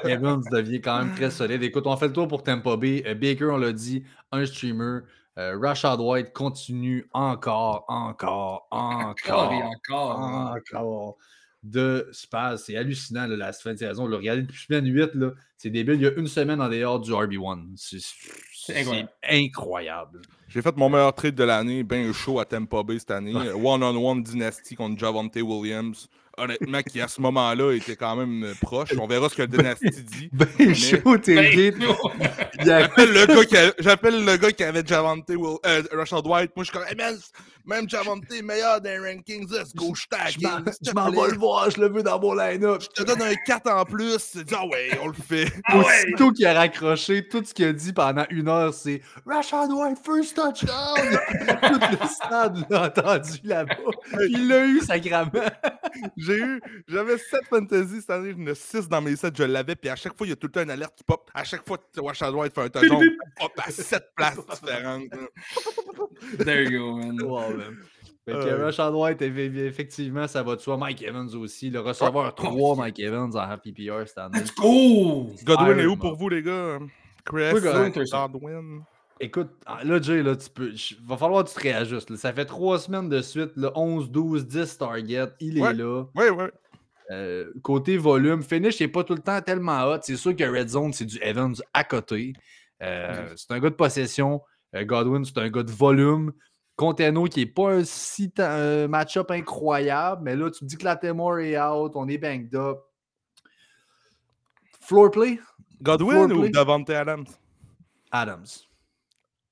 Evans devient quand même très solide. Écoute, on fait le tour pour Tampa Bay. Euh, Baker, on l'a dit, un streamer. Euh, Rashad White continue encore, encore, [LAUGHS] encore, et encore, encore de Spaz. C'est hallucinant la fin de saison. Le regarder depuis semaine 8, c'est débile. Il y a une semaine en dehors du RB1. C'est incroyable. J'ai fait mon meilleur trade de l'année, bien chaud à Tampa Bay cette année. One-on-one Dynasty contre Javante Williams. Honnêtement, qui à ce moment-là était quand même proche. On verra ce que Dynasty dit. Ben chaud, t'es J'appelle le, gars qui a- j'appelle le gars qui avait Javante Will, euh, Rashad White. Moi, je suis comme, hey man, même Javante est meilleur dans les rankings. Let's go, je Je m'en- t'ague. je m'en vais le voir, je le veux dans mon line-up. Je te donne un 4 en plus. Tu dis, ah ouais, on le fait. [LAUGHS] Aussitôt qu'il a raccroché, tout ce qu'il a dit pendant une heure, c'est Rashad White, first touchdown! [LAUGHS] tout le stade l'a entendu là-bas. Il l'a eu, sacrément. [LAUGHS] J'ai eu, j'avais 7 fantasy cette année, j'en ai 6 dans mes 7, je l'avais, puis à chaque fois, il y a tout le temps une alerte qui pop. À chaque fois que Rashad White fait un touchdown, il pop à 7 places différentes. There you go, man. Wow, [LAUGHS] que Euh. Rashad White, eff- effectivement, ça va de soi. Mike Evans aussi. Le receveur 3, Mike Evans en PPR cette année. Let's go! Godwin est où pour vous, les gars? Chris, Oui, Godwin. Écoute, ah, là, Jay, là, tu peux. Va falloir que tu te réajustes. là. Ça fait trois semaines de suite, là, 11, 12, 10 targets. Il Ouais. est là. Ouais, ouais. Euh, côté volume, finish n'est pas tout le temps tellement hot. C'est sûr que Red Zone, c'est du Evans à côté. Euh, C'est un gars de possession. Euh, Godwin, c'est un gars de volume. Conteno, qui n'est pas un si un match-up incroyable, mais là, tu me dis que la Temor est out, on est banged up. Floor play, Godwin Floor ou play? Davante Adams? Adams.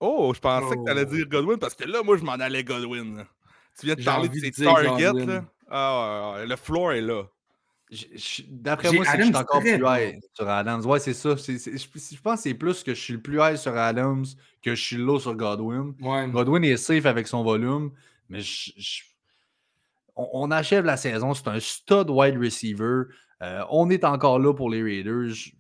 Oh, je pensais que t'allais Oh. dire Godwin parce que là, moi, je m'en allais Godwin. Tu viens de parler de ses targets, là. Ah, ouais, ouais, le floor est là. D'après moi, c'est que je suis encore plus high sur Adams. Ouais, c'est ça. Je, je pense que c'est plus que je suis le plus high sur Adams que je suis low sur Godwin. Ouais. Godwin est safe avec son volume, mais je- je- on, on achève la saison. C'est un stud wide receiver. Euh, on est encore là pour les Raiders. Je,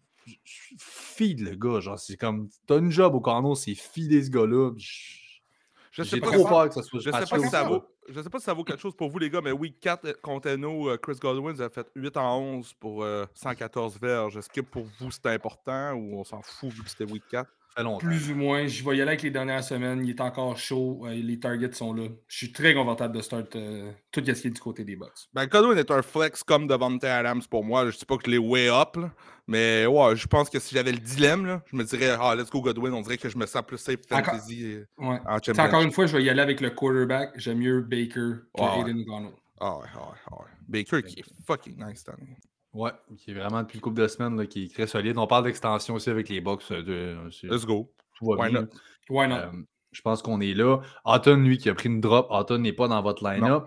feed le gars. Genre, c'est comme. T'as une job au Cardinals, c'est feeder ce gars-là. Je- sais J'ai pas trop si- peur que ça soit Je sais, pas si ça vaut, je sais pas si ça vaut quelque chose pour vous, les gars, mais week 4, euh, Conteno, euh, Chris Godwin, avez fait 8 en 11 pour euh, 114 verges. Est-ce que pour vous, c'était important ou on s'en fout vu que c'était week 4? Ça fait longtemps. Plus ou moins. Je vais y aller avec les dernières semaines. Il est encore chaud. euh, les targets sont là. Je suis très confortable de start euh, tout ce qui est du côté des Bucks. Ben, Godwin est un flex comme Devante Adams pour moi. Je dis pas que je l'ai way up, là, mais ouais, je pense que si j'avais le dilemme, là, je me dirais, ah, let's go Godwin, on dirait que je me sens plus safe Encore- fantasy euh, Ouais. en T'sais, champion. encore une fois, je vais y aller avec le quarterback. J'aime mieux Baker que Ouais, Aiden O'Connell. Ah ouais, ah ouais, ah ouais. Baker qui est fucking nice cette année. Ouais, qui est vraiment depuis une couple de semaines là, qui est très solide. On parle d'extension aussi avec les box. c'est- Let's go. tout va Why bien. not? Why not? Euh, je pense qu'on est là. Anton, lui, qui a pris une drop. Anton n'est pas dans votre line-up.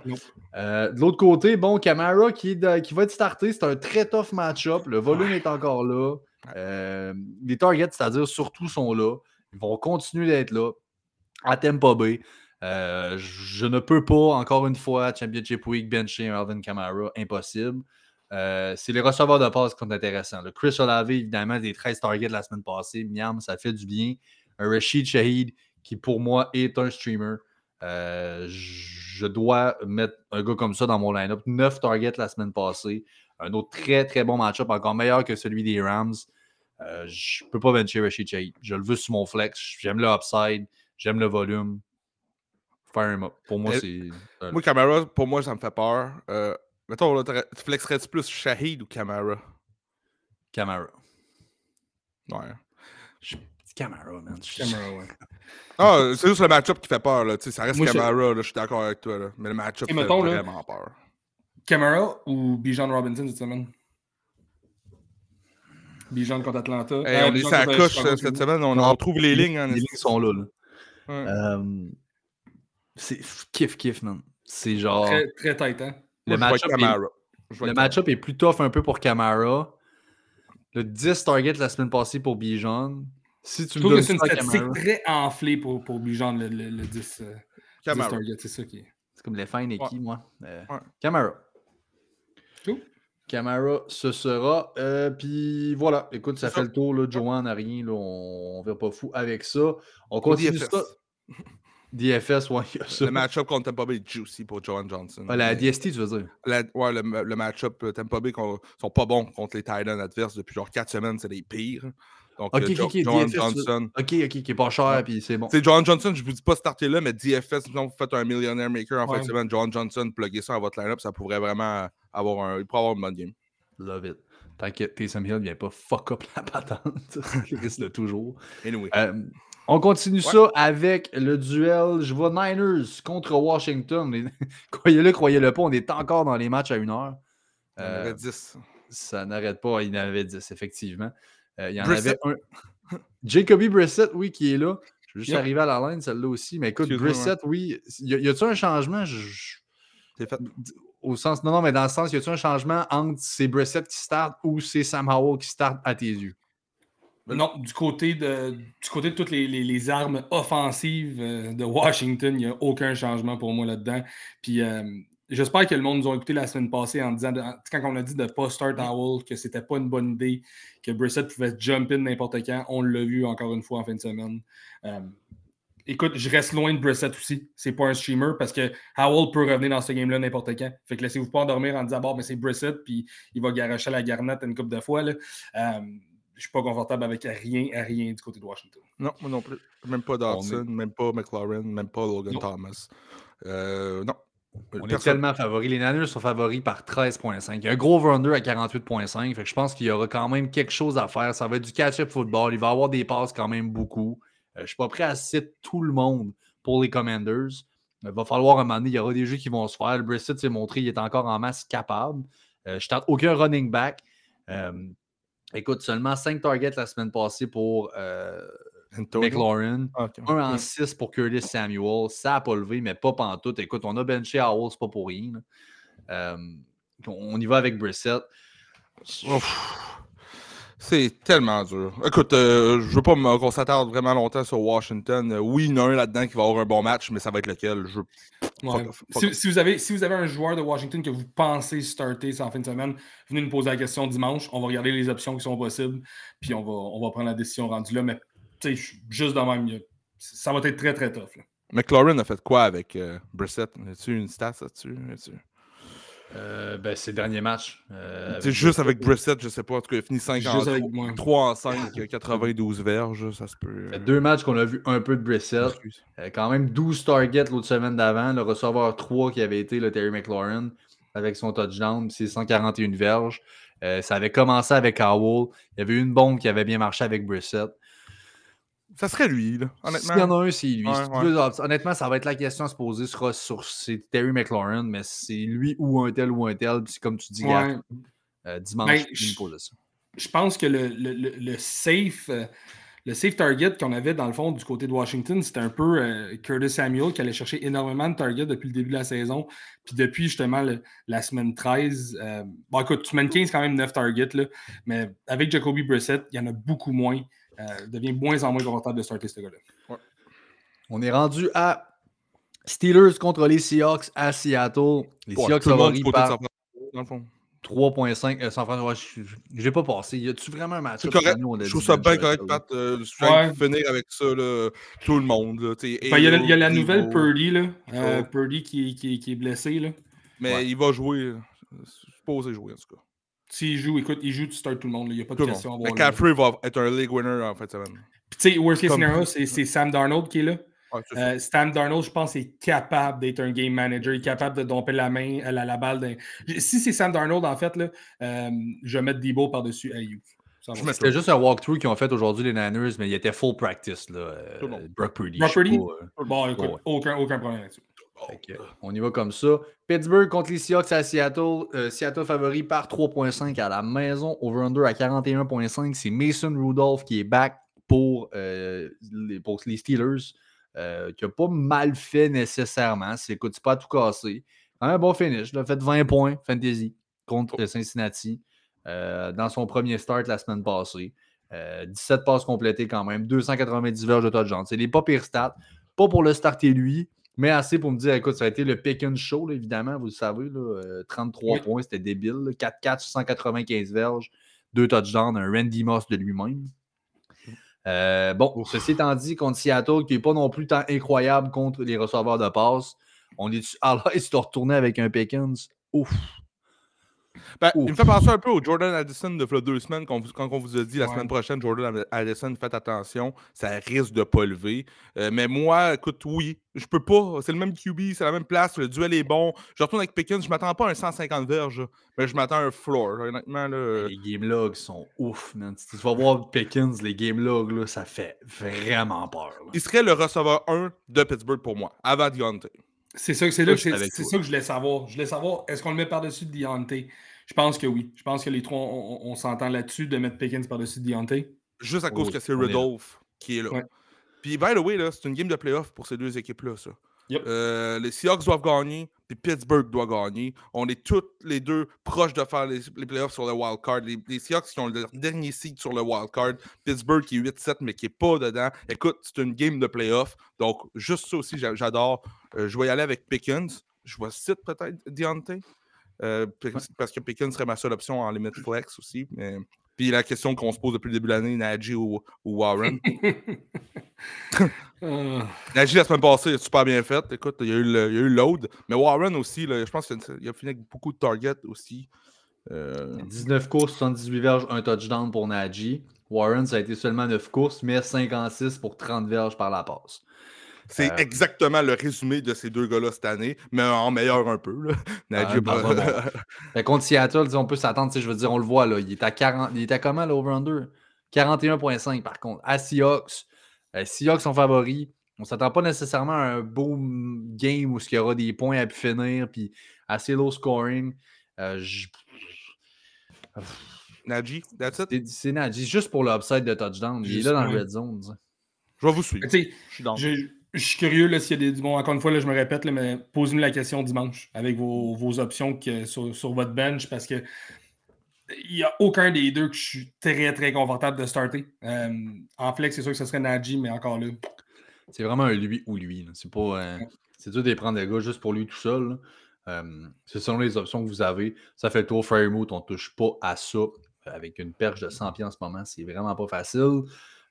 Euh, de l'autre côté, bon, Camara qui, est de- qui va être starté. C'est un très tough match-up. Le volume est encore là. Euh, les targets, c'est-à-dire surtout, sont là. Ils vont continuer d'être là. À Bay. Euh, je ne peux pas, encore une fois, Championship Week, bencher un Alvin Kamara. Impossible. Euh, c'est les receveurs de passe qui sont intéressants. Le Chris Olave, évidemment, des 13 targets de la semaine passée. Miam, ça fait du bien. Un Rashid Shahid, qui pour moi est un streamer. Euh, je dois mettre un gars comme ça dans mon line-up. 9 targets la semaine passée. Un autre très très bon match-up, encore meilleur que celui des Rams. Euh, je ne peux pas bencher Rashid Shahid. Je le veux sur mon flex. J'aime le upside. J'aime le volume. Fire him up. Pour moi, c'est. euh, Moi, Camara, pour moi, ça me fait peur. Mettons, là, tu flexerais-tu plus Shahid ou Camara? Camara. Ouais. Camara, man. Camara, ouais. [LAUGHS] Ah, c'est juste le match-up qui fait peur. Là. Tu sais, Ça reste Moi, je- Camara, là, je suis d'accord avec toi. Là. Mais le match-up fait mettons, là, vraiment peur. Camara ou Bijan Robinson cette semaine? Bijan contre Atlanta. Hey, Euh, on est sur la coche Chicago, euh, cette semaine. On, on trouve les lignes. Hein, Les lignes sont là. là. Ouais. Euh, c'est kiff, kiff, man. C'est genre. Très, très tight, hein? Le match-up est, match-up est plus tough un peu pour Camara. Le 10 target la semaine passée pour Bijan. Si tu Je me trouve que donnes c'est une ça à statistique Camara, très enflée pour, pour Bijan, le, le, le 10, euh, 10 Camara. target. C'est ça qui est. c'est comme les fins et Ouais. qui, moi Euh, Ouais. Camara. Cool. Camara, ce sera. Euh, Puis voilà, écoute, ça fait ça. le tour. Là, Johan n'a rien. Là, on ne va pas fou avec ça. On continue ça. DFS, ouais, il y a ça. Le match-up contre Tampa Bay est juicy pour Johan Johnson. Ah, la DST, tu veux dire? la- ouais, le, le match-up euh, Tampa Bay sont pas bons contre les Titans adverses depuis genre 4 semaines, c'est les pires. Donc, Ok, euh, ok, Jo- ok, Johan DFS, tu veux- Johnson. Ok, ok, qui est pas cher, puis c'est bon. C'est Johan Johnson, je vous dis pas starter là, mais DFS, sinon vous faites un millionnaire maker en fin Ouais. de semaine. Johan Johnson, pluguez ça à votre line-up, ça pourrait vraiment avoir un. Il pourrait avoir une bonne game. Love it. T'inquiète, Taysom Hill vient pas fuck up la patente. [LAUGHS] Il risque de toujours. Anyway. Euh, on continue ça avec le duel. Je vois Niners contre Washington. [LAUGHS] Croyez-le, croyez-le pas, on est encore dans les matchs à une heure. Il y en avait 10. ça n'arrête pas. Il y en avait 10, effectivement. Euh, il y en Brissett. avait un. Jacoby Brissett, oui, qui est là. Je vais juste arriver à la ligne, celle-là aussi. Mais écoute, Brissett, oui. Y a-t-il un changement? fait. Au sens, non, non, mais dans le sens, y a-t-il un changement entre c'est Brissett qui start ou c'est Sam Howell qui start à tes yeux? Non, du côté de, du côté de toutes les, armes offensives euh, de Washington, il n'y a aucun changement pour moi là-dedans. Puis euh, j'espère que le monde nous a écouté la semaine passée en disant, quand on a dit de ne pas start Howell, que c'était pas une bonne idée, que Brissett pouvait jump in n'importe quand. On l'a vu encore une fois en fin de semaine. Euh, écoute, je reste loin de Brissett aussi. C'est pas un streamer parce que Howell peut revenir dans ce game-là n'importe quand. Fait que laissez-vous pas endormir en disant, bon, mais c'est Brissett, puis il va garocher la garnette une couple de fois. Là je suis pas confortable avec rien, à rien du côté de Washington. Non, moi non plus. Même pas Dawson, même pas McLaurin, même pas Logan Thomas. Euh, non. On est tellement favoris. Les Niners sont favoris par 13.5. Il y a un gros over à 48.5. je pense qu'il y aura quand même quelque chose à faire. Ça va être du catch-up football. Il va y avoir des passes quand même beaucoup. Euh, je ne suis pas prêt à citer tout le monde pour les Commanders. Il va falloir un moment donné, il y aura des jeux qui vont se faire. Le Brissett s'est montré, il est encore en masse capable. Euh, je tente aucun running back. Écoute, seulement 5 targets la semaine passée pour euh, McLaurin. Ah, un en 6 pour Curtis Samuel. Ça n'a pas levé, mais pas pantoute. Écoute, on a benché Howell, c'est pas pour rien. Euh, on y va avec Brissett. C'est tellement dur. Écoute, euh, je veux pas qu'on s'attarde vraiment longtemps sur Washington. Euh, oui, il y en a un là-dedans qui va avoir un bon match, mais ça va être lequel? Je... si, vous avez, si vous avez un joueur de Washington que vous pensez starter en fin de semaine, venez nous poser la question dimanche. On va regarder les options qui sont possibles, puis on va, on va prendre la décision rendue là. Mais juste dans même, ça va être très, très tough. McLaurin a fait quoi avec euh, Brissett? As-tu une stat là-dessus? Euh, ben, ses derniers matchs. Euh, c'est juste avec Brissett, je sais pas. En tout cas, il a fini 5 en 3 en 5, 92 verges, ça se peut. Deux matchs qu'on a vu un peu de Brissett. Euh, quand même 12 targets l'autre semaine d'avant. Le receveur 3 qui avait été le Terry McLaurin avec son touchdown, c'est 141 verges. ça avait commencé avec Howell. Il y avait une bombe qui avait bien marché avec Brissett. Ça serait lui, là, honnêtement. S'il y en a un, c'est lui. honnêtement, ça va être la question à se poser sera sur Terry McLaurin, mais c'est lui ou un tel ou un tel. Puis comme tu dis, euh, dimanche, ben, je, pose ça. Je pense que le, le, le, safe. Euh, le safe target qu'on avait dans le fond du côté de Washington, c'était un peu euh, Curtis Samuel qui allait chercher énormément de targets depuis le début de la saison. Puis depuis justement la semaine 13, bon écoute, semaine 15, quand même 9 targets, là, mais avec Jacoby Brissett, il y en a beaucoup moins. Euh, devient moins en moins confortable de starter ce gars-là. On est rendu à Steelers contre les Seahawks à Seattle. Les Seahawks favoris par 3.5. Euh, San Francisco, je n'ai pas passé. Y a-tu vraiment un match Je trouve ça bien correct, Pat. Euh, je finir avec ça, tout le monde. Ben, il y, a la nouvelle Purdy, là, Purdy qui, qui, qui, est blessé. Là. Mais il va jouer. Supposé jouer, en tout cas. S'il joue, écoute, il joue, tu start tout le monde. Il n'y a pas de question à avoir. McCaffrey va être un league winner en fait semaine. Puis tu sais, worst case scenario, c'est Sam Darnold qui est là. Euh, Sam Darnold, je pense, est capable d'être un game manager. Il est capable de domper la main, la, la balle. Si c'est Sam Darnold, en fait, là, euh, je vais mettre Debo par-dessus Ayuk. C'était juste un walkthrough qu'ils ont fait aujourd'hui, les Niners, mais il était full practice. Là, euh, Brock Purdy. Brock Purdy? bon, écoute, aucun, aucun problème là-dessus. On y va comme ça. Pittsburgh contre les Seahawks à Seattle. Euh, Seattle favori par 3.5 à la maison. Over-under à 41.5. C'est Mason Rudolph qui est back pour, euh, les, pour les, Steelers. Euh, qui n'a pas mal fait nécessairement. C'est pas tout cassé. Un bon finish. Il a fait 20 points fantasy contre oh. Cincinnati dans son premier start la semaine passée. 17 passes complétées quand même. 290 verges de touchdown. C'est les pas pires stats. Pas pour le starter lui, mais assez pour me dire, écoute, ça a été le and show, évidemment, vous le savez. Là, 33 euh, points, c'était débile. 4-4 195 verges, 2 touchdowns, un Randy Moss de lui-même. Euh, bon, ceci étant dit, contre Seattle, qui n'est pas non plus tant incroyable contre les receveurs de passe, on est à l'aise de retourner avec un Pickens. Ouf, ben, il me fait penser un peu au Jordan Addison de deux semaines, quand, on vous a dit la semaine prochaine, Jordan Addison, faites attention, ça risque de pas lever. Euh, mais moi, écoute, oui, je peux pas. C'est le même QB, c'est la même place, le duel est bon. Je retourne avec Pickens, je m'attends pas à un 150 verges, mais je m'attends à un floor. Honnêtement, là... Les game logs sont ouf, man. tu vas voir Pickens, les game logs, là, ça fait vraiment peur. Il serait le receveur 1 de Pittsburgh pour moi, avant Deontay. C'est ça, c'est là, c'est ça que je voulais savoir. Je voulais savoir, est-ce qu'on le met par-dessus Deontay? Je pense que oui. Je pense que les trois, on, s'entend là-dessus de mettre Pickens par-dessus Deontay. Juste à cause Oui, que c'est est. Rudolph qui est là. Ouais. Puis, by the way, là, c'est une game de playoff pour ces deux équipes-là, ça. Yep. Euh, les Seahawks doivent gagner, puis Pittsburgh doit gagner. On est tous les deux proches de faire les, les playoffs sur le wild card. Les, les Seahawks qui ont le dernier seed sur le wild card. Pittsburgh qui est 8-7, mais qui n'est pas dedans. Écoute, c'est une game de playoff. Donc, juste ça aussi, j'a- j'adore. Euh, je vais y aller avec Pickens. Je vais citer peut-être Deontay. Euh, Parce que Pickens serait ma seule option en limite flex aussi. Mais... Puis la question qu'on se pose depuis le début de l'année, Najee ou, ou Warren? [LAUGHS] Euh, Najee, la semaine passée, il a super bien fait. Écoute, il y a eu le, il y a eu load. Mais Warren aussi, là, je pense qu'il a fini avec beaucoup de targets aussi. Euh, 19 courses, 78 verges, un touchdown pour Najee. Warren, ça a été seulement 9 courses, mais 56 pour 30 verges par la passe. C'est Euh, exactement le résumé de ces deux gars-là cette année, mais en meilleur un peu. Là. [LAUGHS] Ah, bah, bah, bah, contre Seattle, on peut s'attendre, je veux dire, on le voit, là, il est à 40, il est à comment l'over-under? 41.5 par contre. À Seahawks, euh, Seahawks sont favoris. On ne s'attend pas nécessairement à un beau game où il y aura des points à pu finir, puis assez low scoring. Euh, j- Najee, that's it? c'est- Najee, juste pour l'upside de touchdown. Il est là dans le red zone. Je vais vous suivre. tu sais, Je suis dans. je, je suis curieux là, s'il y a des. Bon, encore une fois, là, je me répète, là, mais posez-nous la question dimanche avec vos, vos options que- sur, sur votre bench parce que il n'y a aucun des deux que je suis très très confortable de starter. Euh, en flex, c'est sûr que ce serait Najee, mais encore là. C'est vraiment un lui ou lui. C'est pas. euh, c'est dur de les prendre des gars juste pour lui tout seul. Euh, c'est selon les options que vous avez. Ça fait le tour Fairmouth, on ne touche pas à ça. Avec une perche de 100 pieds en ce moment, c'est vraiment pas facile.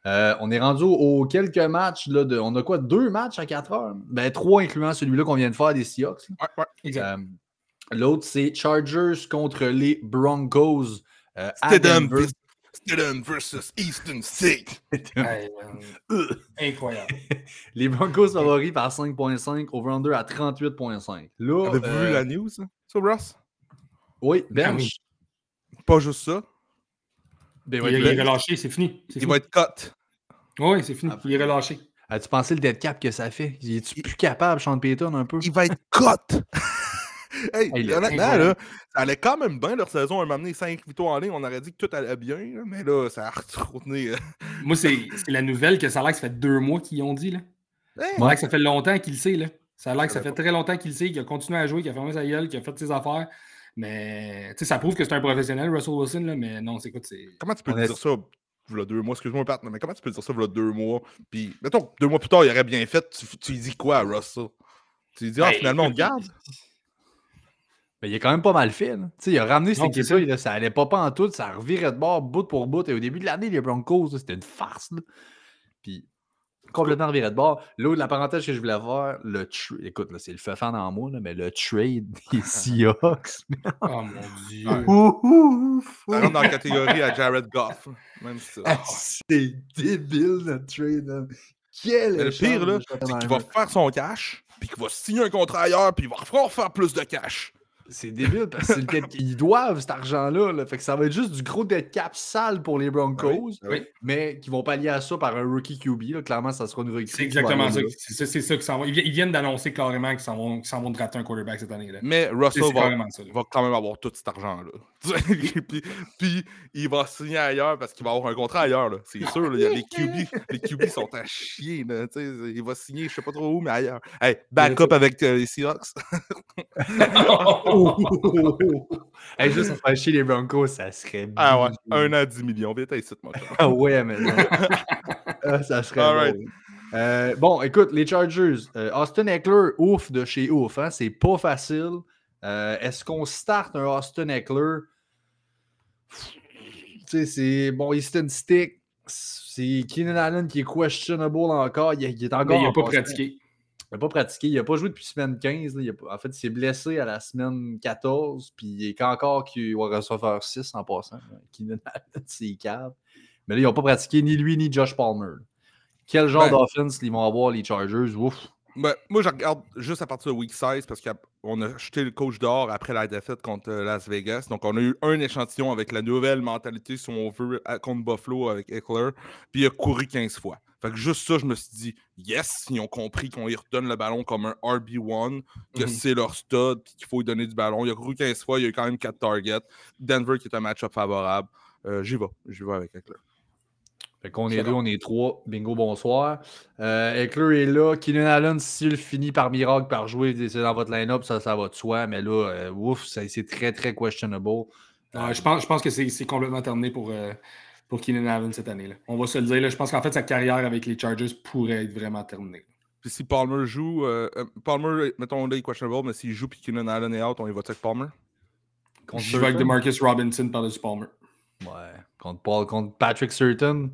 Euh, on est rendu aux quelques matchs. Là, de, on a quoi Deux matchs à 4 heures? Ben, trois incluant celui-là qu'on vient de faire des Seahawks. là. Ouais, ouais. Exact. Euh, L'autre, c'est Chargers contre les Broncos. euh, à Stidham, versus Eastern [LAUGHS] State. Hey, man. Incroyable. [LAUGHS] Les Broncos favoris par 5.5, over-under à 38.5. Là, Avez-vous euh, vu la news, hein, sur Ross? Oui, Ah oui. Pas juste ça. Ben Il, ouais, il ben- est relâché, c'est fini. Il fini. va être cut. Oui, c'est fini. Ah, Il est relâché. As-tu pensé le dead cap que ça fait? Il est-tu plus capable, Sean Payton, un peu? Il va être cut. [LAUGHS] hey, honnêtement, là, ça allait quand même bien leur saison. Un moment donné, 5 victoires en ligne, on aurait dit que tout allait bien. mais là, ça a retourné. euh. [LAUGHS] Moi, c'est la nouvelle que ça a l'air que ça fait deux mois qu'ils ont dit. Là. Hey, Ça a l'air que ça fait longtemps qu'il le sait. Là. Ça a l'air que ça fait très longtemps qu'il le sait, qu'il a continué à jouer, qu'il a fermé sa gueule, qu'il a fait ses affaires. Mais tu sais, ça prouve que c'est un professionnel, Russell Wilson, là, mais non, c'est quoi, c'est. Comment tu peux dire ça? V'là deux mois, excuse-moi, Pat, mais comment tu peux dire ça, v'là deux mois? Puis, mettons, deux mois plus tard, il aurait bien fait. Tu, tu lui dis quoi à Russell? Tu lui dis, ah, Ben, finalement, on écoute, garde? Mais il est quand même pas mal fait. là. Tu sais, Il a ramené cette équipe-là, là, ça allait pas pas en tout, ça revirait de bord bout pour bout. Et au début de l'année, les Broncos, là, c'était une farce. là. Puis complètement reviré de bord. L'autre, la parenthèse que je voulais faire, le écoute, là, c'est le feu fan en moi, là, mais le trade [LAUGHS] des [LAUGHS] Seahawks. Oh mon dieu. Ça rentre dans la catégorie à Jared Goff. Même si Ah, c'est débile notre trade. Quel Mais le pire, là, c'est qu'il va faire son cash, puis qu'il va signer un contrat ailleurs, puis il va refaire plus de cash. C'est débile parce que c'est le dead- ils doivent cet argent-là. là. Fait que ça va être juste du gros dead cap sale pour les Broncos, Oui. mais qui vont pallier à ça par un rookie QB. là. Clairement, ça sera une rookie. C'est exactement ça. C'est ça, c'est ça qu'ils s'en vont. Ils vi- ils viennent d'annoncer carrément qu'ils s'en vont, s'en vont drafter un quarterback cette année. là. Mais Russell va, ça. va quand même avoir tout cet argent-là. [LAUGHS] puis, puis il va signer ailleurs parce qu'il va avoir un contrat ailleurs. C'est sûr, là, il y a les QB. [LAUGHS] Les QB sont à chier. Là, il va signer, je sais pas trop où, mais ailleurs. Hey, backup avec euh, les Seahawks. [LAUGHS] [LAUGHS] Hey, juste pour faire chier les Broncos, ça serait ah ouais, bien. un an, 10 millions. Viens ici, mon. Ah ouais, mais non. [LAUGHS] Ah, ça serait All right. Euh, bon, écoute, les Chargers. euh, Austin Eckler, ouf de chez ouf. Hein, c'est pas facile. Euh, Est-ce qu'on start un Austin Eckler? Tu sais, c'est bon, Easton Stick. C'est Keenan Allen qui est questionable encore. Il, il est encore. Mais il n'a pas pratiqué. Il n'a pas pratiqué. Il n'a pas joué depuis semaine 15. là. Il a pas- en fait, il s'est blessé à la semaine 14. Puis il est qu'encore qu'il va recevoir 6 en passant. C'est cave. Mais là, ils n'ont pas pratiqué ni lui ni Josh Palmer. Quel genre Ben. d'offense ils vont avoir, les Chargers? Ouf. Ben, moi, je regarde juste à partir de week 16 parce qu'on a jeté le coach dehors après la défaite contre euh, Las Vegas. Donc, on a eu un échantillon avec la nouvelle mentalité, si on veut, contre Buffalo avec Eckler. Puis, il a couru 15 fois. Fait que juste ça, je me suis dit, yes, ils ont compris qu'on y redonne le ballon comme un RB1, que Mhm. c'est leur stud, puis qu'il faut lui donner du ballon. Il a couru 15 fois, il a eu quand même 4 targets. Denver qui est un match-up favorable. Euh, J'y vais. J'y vais avec Eckler. Fait qu'on est deux, on est trois. Bingo, bonsoir. Euh, Eckler est là. Keenan Allen, s'il finit par miracle par jouer, c'est dans votre line-up, ça, ça va de soi. Mais là, euh, ouf, c'est très, très questionable. je, pense, je pense que c'est complètement terminé pour, euh, pour Keenan Allen cette année. -là. On va se le dire. Là, je pense qu'en fait, sa carrière avec les Chargers pourrait être vraiment terminée. Puis si Palmer joue, Palmer, mettons là, il est questionable, mais s'il joue puis Keenan Allen est out, on y va avec Palmer? je joue avec Demarcus Robinson par-dessus Palmer. Ouais. Contre, Paul, contre Patrick Surton.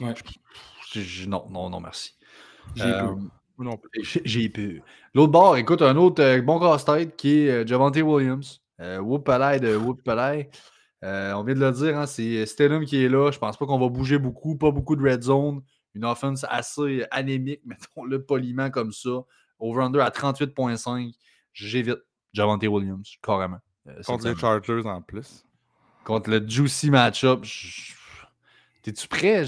Ouais. non, non, non, merci. J'ai euh, J'ai peu. L'autre bord, écoute, un autre euh, bon casse-tête qui est euh, Javante Williams. Euh, Whoop de Whoop on vient de le dire, hein, c'est Stedham qui est là. Je pense pas qu'on va bouger beaucoup, pas beaucoup de red zone. Une offense assez anémique, [LAUGHS] mettons-le poliment comme ça. Over-under à 38,5. J'évite Javante Williams, carrément. Contre les Chargers en plus contre le juicy match-up. T'es-tu prêt?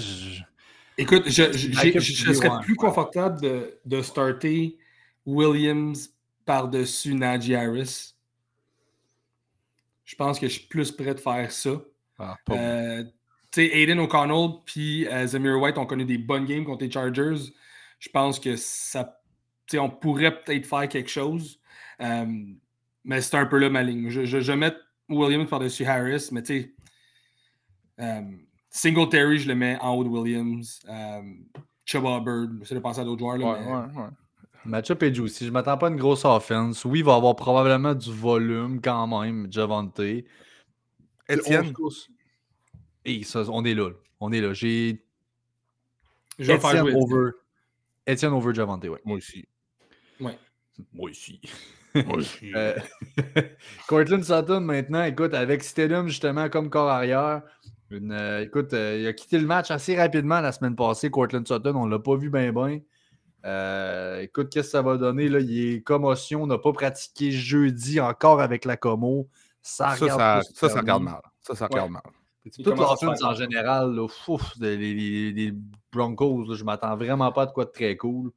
Écoute, je, serais plus confortable de, starter Williams par-dessus Najee Harris. Je pense que je suis plus prêt de faire ça. Ah, euh, Aiden O'Connell puis euh, Zamir White ont connu des bonnes games contre les Chargers. Je pense que ça, on pourrait peut-être faire quelque chose. Euh, mais c'est un peu là ma ligne. Je, je, je mets Williams par-dessus Harris, mais tu sais, euh, Singletary, je le mets en haut de Williams. Chuba Bird, j'essaie de penser à d'autres joueurs. Là, ouais, ouais, ouais. Matchup est juicy. Je m'attends pas à une grosse offense. Oui, il va avoir probablement du volume quand même, Javante. Etienne. Et ça, on est là. On est là. J'ai. Etienne over. Etienne over Javante, ouais. Moi aussi. Ouais. Moi aussi. [LAUGHS] Moi aussi. euh, [LAUGHS] Cortland Sutton, maintenant, écoute, avec Stedham justement comme corps arrière, une, euh, écoute, euh, il a quitté le match assez rapidement la semaine passée. Cortland Sutton, on ne l'a pas vu bien, bien. Euh, écoute, qu'est-ce que ça va donner? Là? Il est commotion, on n'a pas pratiqué jeudi encore avec la Como. Ça, ça, ça, ça, ça, regarde mal. Ça, ça regarde mal. Toute l'offense en général, là, les, Broncos, je m'attends vraiment pas de quoi de très cool.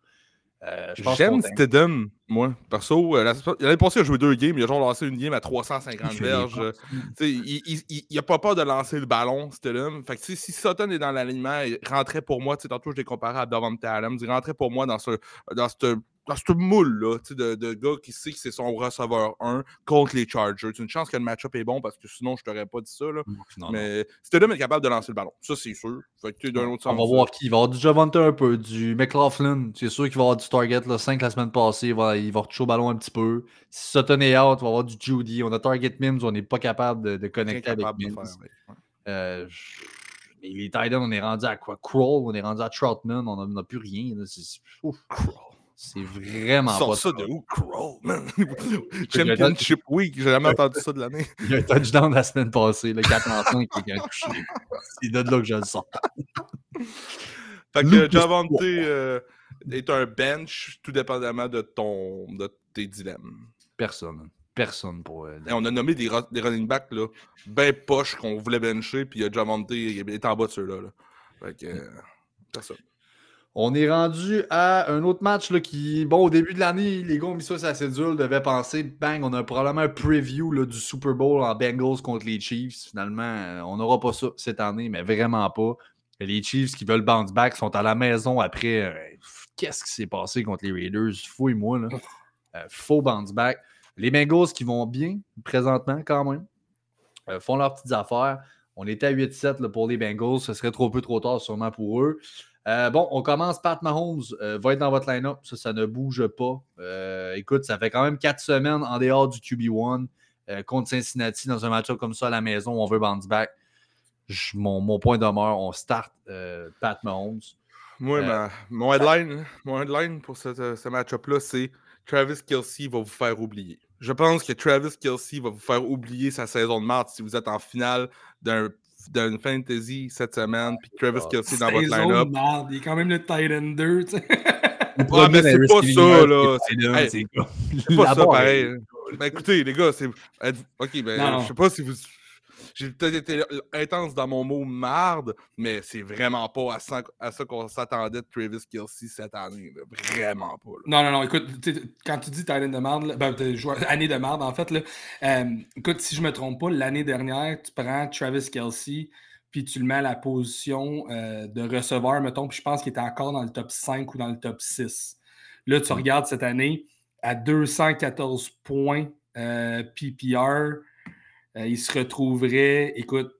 Euh, J'aime Stidham, moi. Perso, euh, l'année passée, il a joué deux games. Il a genre lancé une game à 350 [LAUGHS] verges. il n'a pas peur de lancer le ballon, Stidham. Fait que si Sutton est dans l'alignement, il rentrait pour moi. Tantôt, je l'ai comparé à Davante Adams. Il rentrait pour moi dans ce, dans ce dans ce moule-là, de, de gars qui sait que c'est son receveur 1 contre les Chargers. C'est une chance que le match-up est bon parce que sinon, je t'aurais pas dit ça. Là. Mais c'était là, mais capable de lancer le ballon. Ça, c'est sûr. Fait que, d'un autre On va voir qui. Il va avoir du Javante un peu, du McLaughlin. C'est sûr qu'il va avoir du target. Là, 5 la semaine passée. Il va, il va retoucher au ballon un petit peu. Si Sutton est out, il va avoir du Judy. On a target Mims. On n'est pas capable de, de connecter avec Mims. Euh, les Titans, on est rendu à quoi? Crawl, on est rendu à Troutman. On n'a plus rien. C'est, Crawl. C'est vraiment pas ça de où, Crow, man? [LAUGHS] [LAUGHS] Championship Week, j'ai jamais entendu ça de l'année. [LAUGHS] Il y a un touchdown la semaine passée, le 4 en 5 qui est touché. C'est de là que je le sens. fait que Javante euh, est un bench, tout dépendamment de, ton, de tes dilemmes. Personne. Personne pour. Euh, on a nommé des, des running backs là, ben poches qu'on voulait bencher, puis Javante est en bas de ceux-là. Là. Fait que, euh, personne. On est rendu à un autre match là, qui, bon, au début de l'année, les gars ont mis ça la cédule, devaient penser, bang, on a probablement un preview du Super Bowl en Bengals contre les Chiefs. Finalement, euh, on n'aura pas ça cette année, mais vraiment pas. Les Chiefs qui veulent bounce back sont à la maison après. Euh, qu'est-ce qui s'est passé contre les Raiders? Fouille-moi, là. Euh, faux bounce back. Les Bengals qui vont bien présentement, quand même, font leurs petites affaires. On était à 8-7 pour les Bengals. Ce serait trop peu trop tard, sûrement pour eux. Euh, bon, on commence. Pat Mahomes euh, va être dans votre line-up. Ça, ça ne bouge pas. Euh, écoute, ça fait quand même quatre semaines en dehors du QB1 contre Cincinnati dans un match-up comme ça à la maison où on veut bounce back. mon, point demeure, on start Pat Mahomes. Moi, mon, headline, mon headline pour ce, ce match-up-là, c'est Travis Kelsey va vous faire oublier. Je pense que Travis Kelsey va vous faire oublier sa saison de mars si vous êtes en finale d'un d'une fantasy cette semaine, puis Travis oh, Kelsey dans votre line-up. Il est quand même le Titan 2, tu sais. Ouais, mais c'est pas ça, là. C'est pas ça, pareil. Ben, écoutez, les gars, c'est. Ok, ben, je sais pas si vous j'ai peut-être été intense dans mon mot marde, mais c'est vraiment pas à ça, à ça qu'on s'attendait de Travis Kelsey cette année. Vraiment pas. Non, non, non. Écoute, quand tu dis année de marde, ben, année de marde, en fait, là, euh, écoute, si je me trompe pas, l'année dernière, tu prends Travis Kelsey, puis tu le mets à la position euh, de receveur, mettons, puis je pense qu'il était encore dans le top 5 ou dans le top 6. Là, tu regardes cette année, à 214 points euh, PPR, euh, il se retrouverait, écoute,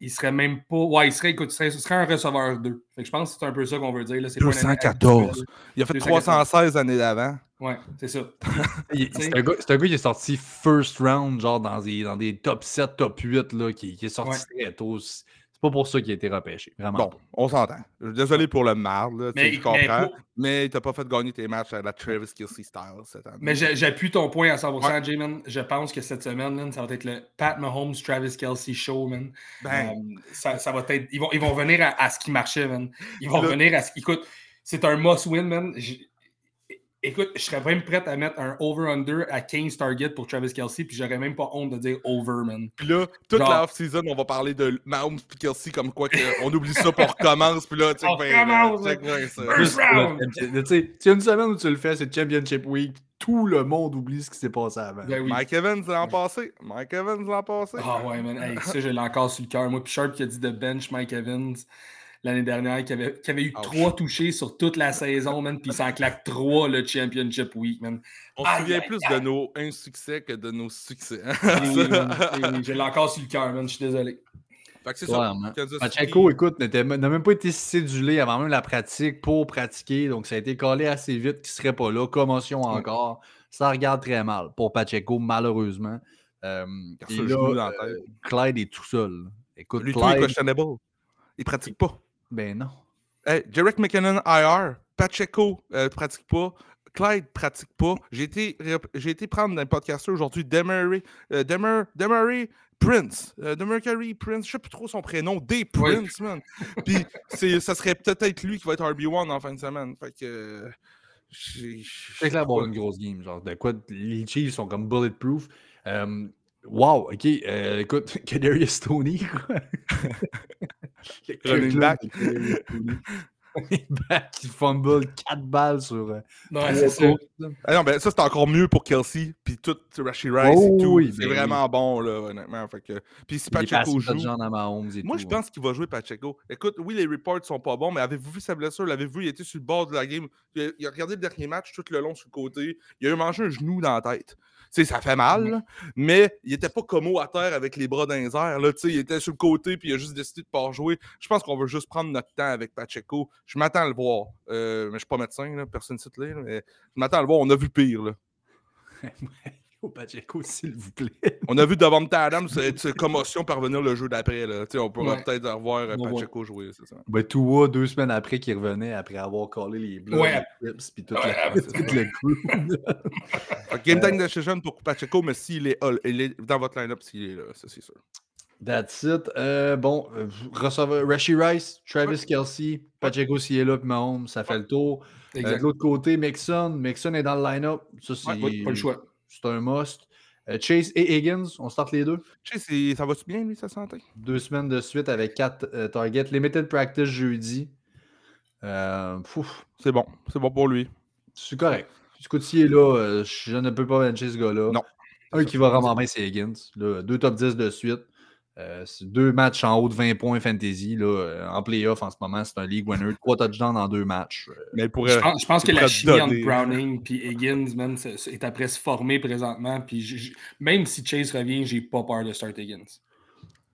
il serait même pas. Ouais, il serait, écoute, ce serait, un receveur 2. Fait que je pense que c'est un peu ça qu'on veut dire. Là. 214. Il a fait 316 années d'avant. Ouais, c'est ça. [LAUGHS] c'est un, un, gars qui est sorti first round, genre dans des, dans des top 7, top 8, là, qui, qui est sorti très tôt. C'est pas pour ça qu'il a été repêché. Vraiment. Bon, on s'entend. Désolé pour le marde, mais, je comprends. Mais, tu n'as pas fait gagner tes matchs à la Travis Kelsey style cette année. Mais j'appuie ton point à 100%, Jamin. Je pense que cette semaine, ça va être le Pat Mahomes Travis Kelsey show, man. Ben. Euh, ça, ça, va être. Ils vont, ils vont venir à, ce qui marchait, man. Ils vont venir à ce. Écoute, c'est un must-win, man. Écoute, je serais même prêt à mettre un over-under à 15 targets pour Travis Kelsey, puis j'aurais même pas honte de dire over, man. Puis là, toute la off-season, on va parler de Mahomes et Kelsey comme quoi on oublie ça pour recommence, puis là, tu sais, First round! Tu sais, il y a une semaine où tu le fais, c'est Championship Week, tout le monde oublie ce qui s'est passé avant. Ben Mike Evans l'an passé. Mike Evans l'an passé. Ah ouais, man. Hey, ça, j'ai encore sur le cœur. Moi, puis Sharp qui a dit de bench Mike Evans l'année dernière, qui avait, qui avait eu trois touchés sur toute la saison, man, puis il s'en claque trois le Championship Week, man. On se souvient plus de nos insuccès que de nos succès. Hein. [LAUGHS] J'ai encore sur le cœur, man, je suis désolé. Fait que c'est ça. Pacheco, écoute, n'a même pas été cédulé avant même la pratique pour pratiquer, donc ça a été collé assez vite qu'il ne serait pas là. Commotion encore. Ça regarde très mal pour Pacheco, malheureusement. Euh, et là, euh, Clyde est tout seul. Écoute, Lui, Clyde... tout est questionable. Il pratique pas. Ben non. Hey, Jarek McKinnon IR, Pacheco euh, pratique pas. Clyde pratique pas. J'ai été, j'ai été prendre un podcast aujourd'hui Demery, euh, Demery, Prince. Euh, Demery Prince, je sais plus trop son prénom. Des Prince, man. Puis ça serait peut-être lui qui va être RB1 en fin de semaine. Fait que. C'est clair, bon, une grosse game. Genre, de quoi, les Chiefs sont comme bulletproof. Euh, wow, ok. Euh, écoute, [LAUGHS] Kadarius Tony. [LAUGHS] Running back. back [LAUGHS] qui fumble 4 balles sur. Euh, c'est ça. Ah non, ben, ça, c'est encore mieux pour Kelsey. Puis tout, Rashi Rice et oh tout. c'est vraiment bon, là, honnêtement. Fait que... Puis si Pacheco joue. Moi, je pense qu'il va jouer Pacheco. Écoute, oui, les reports sont pas bons, mais avez-vous vu sa blessure? L'avez-vous vu Il était sur le bord de la game? Il a, regardé le dernier match tout le long sur le côté. Il a eu mangé un genou dans la tête sais, ça fait mal, mais il était pas comme à terre avec les bras dans les airs. Là, il était sur le côté puis il a juste décidé de pas jouer. Je pense qu'on veut juste prendre notre temps avec Pacheco. Je m'attends à le voir. Euh, mais je suis pas médecin, là, personne ne sait mais je m'attends à le voir. On a vu pire. Là. [LAUGHS] au Pacheco, [LAUGHS] s'il vous plaît. on a vu devant Adams cette commotion parvenir le jeu d'après. On pourrait peut-être revoir euh, Pacheco jouer, c'est ça. Ben, Tua, deux semaines après qu'il revenait, après avoir collé les blocs, ouais. les puis tout, le crew. [LAUGHS] Game time decision pour Pacheco, mais s'il est, il est dans votre line-up, s'il est là, ça c'est sûr. That's it. Euh, bon, euh, receveur, Rashi Rice, Travis Kelsey, Pacheco s'il est là, puis Mahomes, ça fait le tour. de l'autre côté, Mixon. Mixon est dans le line-up. Ça, c'est pas le choix c'est un must. Euh, Chase et Higgins, on start les deux. Chase, ça va-tu bien, lui, sa santé? Deux semaines de suite avec quatre euh, targets. Limited practice jeudi. Euh, c'est bon. C'est bon pour lui. C'est correct. Écoute, s'il est là, je ne peux pas bencher ce gars-là. Non. Un qui va vraiment bien, c'est Higgins. deux top 10 de suite. Euh, deux matchs en haut de 20 points fantasy là, euh, en playoff en ce moment. C'est un league winner. [LAUGHS] Trois touchdowns en deux matchs. Euh, Mais je pense, que la chimie entre Browning et Higgins man, est après se former présentement. Puis même si Chase revient, j'ai pas peur de start Higgins. Tu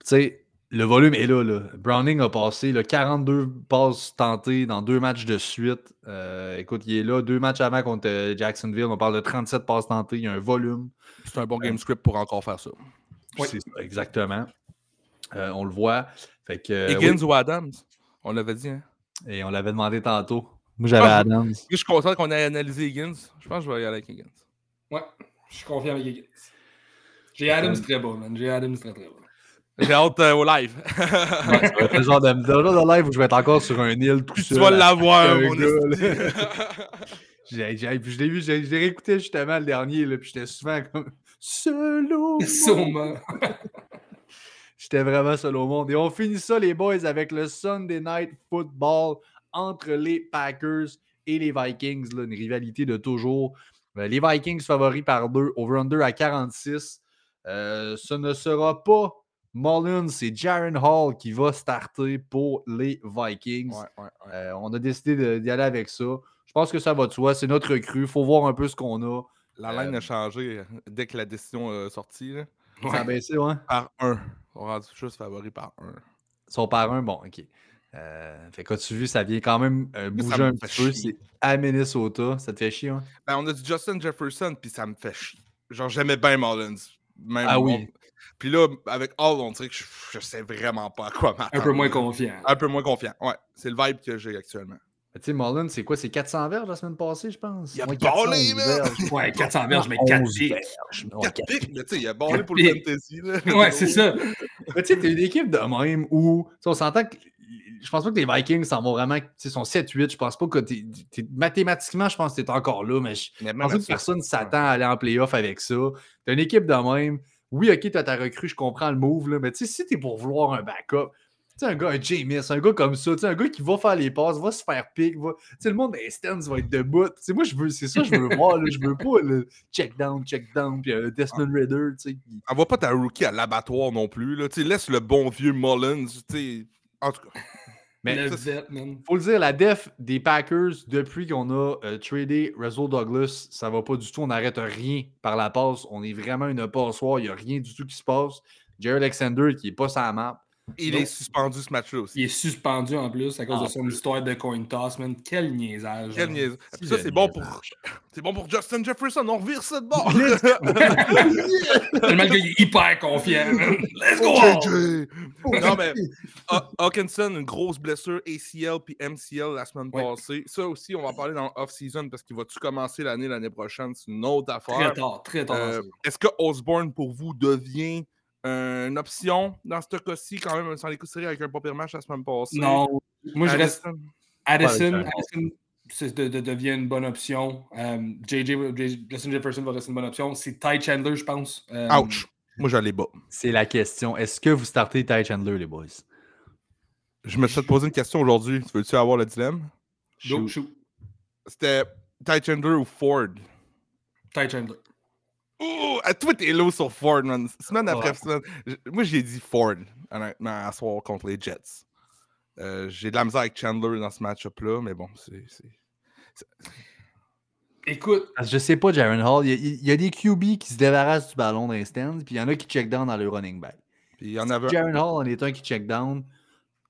sais, le volume est là, là. Browning a passé là, 42 passes tentées dans deux matchs de suite. écoute, il est là. Deux matchs avant contre Jacksonville. On parle de 37 passes tentées. Il y a un volume. C'est un bon game script pour encore faire ça. Oui. exactement. Euh, on le voit. Fait que, Higgins ou Adams? On l'avait dit, hein? Et on l'avait demandé tantôt. Moi, j'avais Adams. Je suis content qu'on ait analysé Higgins. Je pense que je vais y aller avec Higgins. Ouais, je suis confiant avec Higgins. J'ai Adams euh, très bon, man. J'ai Adams très très bon. J'ai hâte euh, au live. ouais, le genre de, genre de live où je vais être encore sur un île tout seul. Tu vas l'avoir, mon gars. [LAUGHS] j'ai, je l'ai vu, j'ai, réécouté justement le dernier, là, puis j'étais souvent comme solo. Sûrement. [LAUGHS] J'étais vraiment seul au monde. Et on finit ça, les boys, avec le Sunday Night Football entre les Packers et les Vikings. Là, une rivalité de toujours. Euh, les Vikings favoris par deux, over-under à 46. Euh, ce ne sera pas Mullins, c'est Jaron Hall qui va starter pour les Vikings. Ouais, ouais, ouais. Euh, on a décidé d'y aller avec ça. Je pense que ça va de soi. C'est notre recrue. Il faut voir un peu ce qu'on a. La Euh, ligne a changé dès que la décision est sortie. là. Ça a baissé, ouais. Par un. On rendu juste favori par un. Son parrain, bon, ok. Euh, fait que tu vu, ça vient quand même euh, ça bouger un petit peu. C'est à Minnesota. Ça te fait chier, hein? Ben, on a du Justin Jefferson, puis ça me fait chier. Genre, j'aimais bien Mullins. Même Ah oui. on- Puis là, avec Hall, on dirait que je, je sais vraiment pas à quoi m'attendre. Un peu moins confiant. Un peu moins confiant. Ouais, c'est le vibe que j'ai actuellement. Tu sais, c'est quoi? C'est 400 verges la semaine passée, je pense? Il a Ouais, ballé, 411 man! verges? Ouais, 400 verges, mais 11 4 pics. verges. Ouais, Quatre quatre pics, mais tu sais, il a ballé pour le fantasy. Là. Ouais, c'est ça. Mais tu sais, t'es une équipe de même où tu sais, on s'entend que je pense pas que les Vikings s'en vont vraiment. Tu sais, sont 7-8. Je pense pas que t'es, t'es- mathématiquement, je pense que t'es encore là, mais je Mais pense que personne s'attend à aller en playoff avec ça. T'as une équipe de même. Oui, ok, t'as ta recrue, je comprends le move, là, mais tu sais, si t'es pour vouloir un backup, tu sais, un gars, un Jameis, un gars comme ça, tu sais, un gars qui va faire les passes, va se faire pick, va... tu sais, le monde des stands va être debout. Tu sais, moi, je veux, c'est ça, que je veux voir, là, je veux pas le check down, check down, puis un Desmond Ritter, tu sais. qui- Envoie pas ta rookie à l'abattoir non plus. Là. Tu sais, laisse le bon vieux Mullins. tu sais. En tout cas, Mais le ça, faut le dire, la def des Packers, depuis qu'on a euh, tradé Russell Douglas, ça va pas du tout. On n'arrête rien par la passe. On est vraiment une passoire. Il n'y a rien du tout qui se passe. Jerry Alexander qui est pas sur la map. Il est suspendu ce match-là aussi. Il est suspendu en plus à cause de son histoire de coin toss, man. Quel niaisage. Quel. Si Puis ça, c'est bon, pour... niaisage? c'est bon pour Justin Jefferson. On revire ça de bord. Tellement le gars, il est hyper confiant. Let's go! non, mais Haw- Hawkinson, une grosse blessure ACL puis MCL la semaine Ouais. passée. Ça aussi, on va en parler dans off-season parce qu'il va-tu commencer l'année l'année prochaine? C'est une autre Très affaire. tard, très tard. Euh, Est-ce que Osborne, pour vous, devient une option dans ce cas-ci, quand même, sans les coups série avec un pas pire match la semaine passée? non, moi je reste. Addison? Addison, Ouais, Addison c'est de- de- devient une bonne option. Euh, JJ, J- Justin Jefferson va rester une bonne option. C'est Ty Chandler, je pense. Euh, Ouch! Moi, j'allais bas. C'est la question. Est-ce que vous startez Ty Chandler, les boys? Je me suis poser une question aujourd'hui. Tu veux-tu avoir le dilemme? C'était Ty Chandler ou Ford? Ty Chandler. Oh, à toi, t'es low sur Ford, man. Semaine après semaine. Moi, j'ai dit Ford, honnêtement, à soir contre les Jets. Euh, j'ai de la misère avec Chandler dans ce match-up-là, mais bon, c'est. Écoute, je sais pas, Jaron Hall. Il y, a, il y a des QB qui se débarrassent du ballon dans les stands, puis il y en a qui check down dans le running back. Puis y en avait. Jaron Hall en est un qui check down.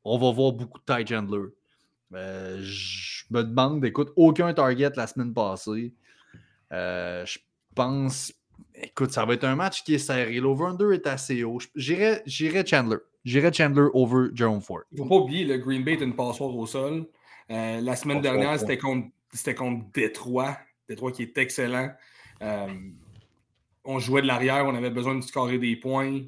On va voir beaucoup de Ty Chandler. Euh, je me demande, écoute, aucun target la semaine passée. Euh, je pense, écoute, ça va être un match qui est serré. L'over-under est assez haut. J'irais Chandler. J'irais Chandler over Jerome Ford. il ne faut pas oublier, le Green Bay est une passoire au sol. Euh, la semaine Passoire, dernière, c'était contre, contre Détroit. Détroit qui est excellent. Euh, on jouait de l'arrière, on avait besoin de scorer des points.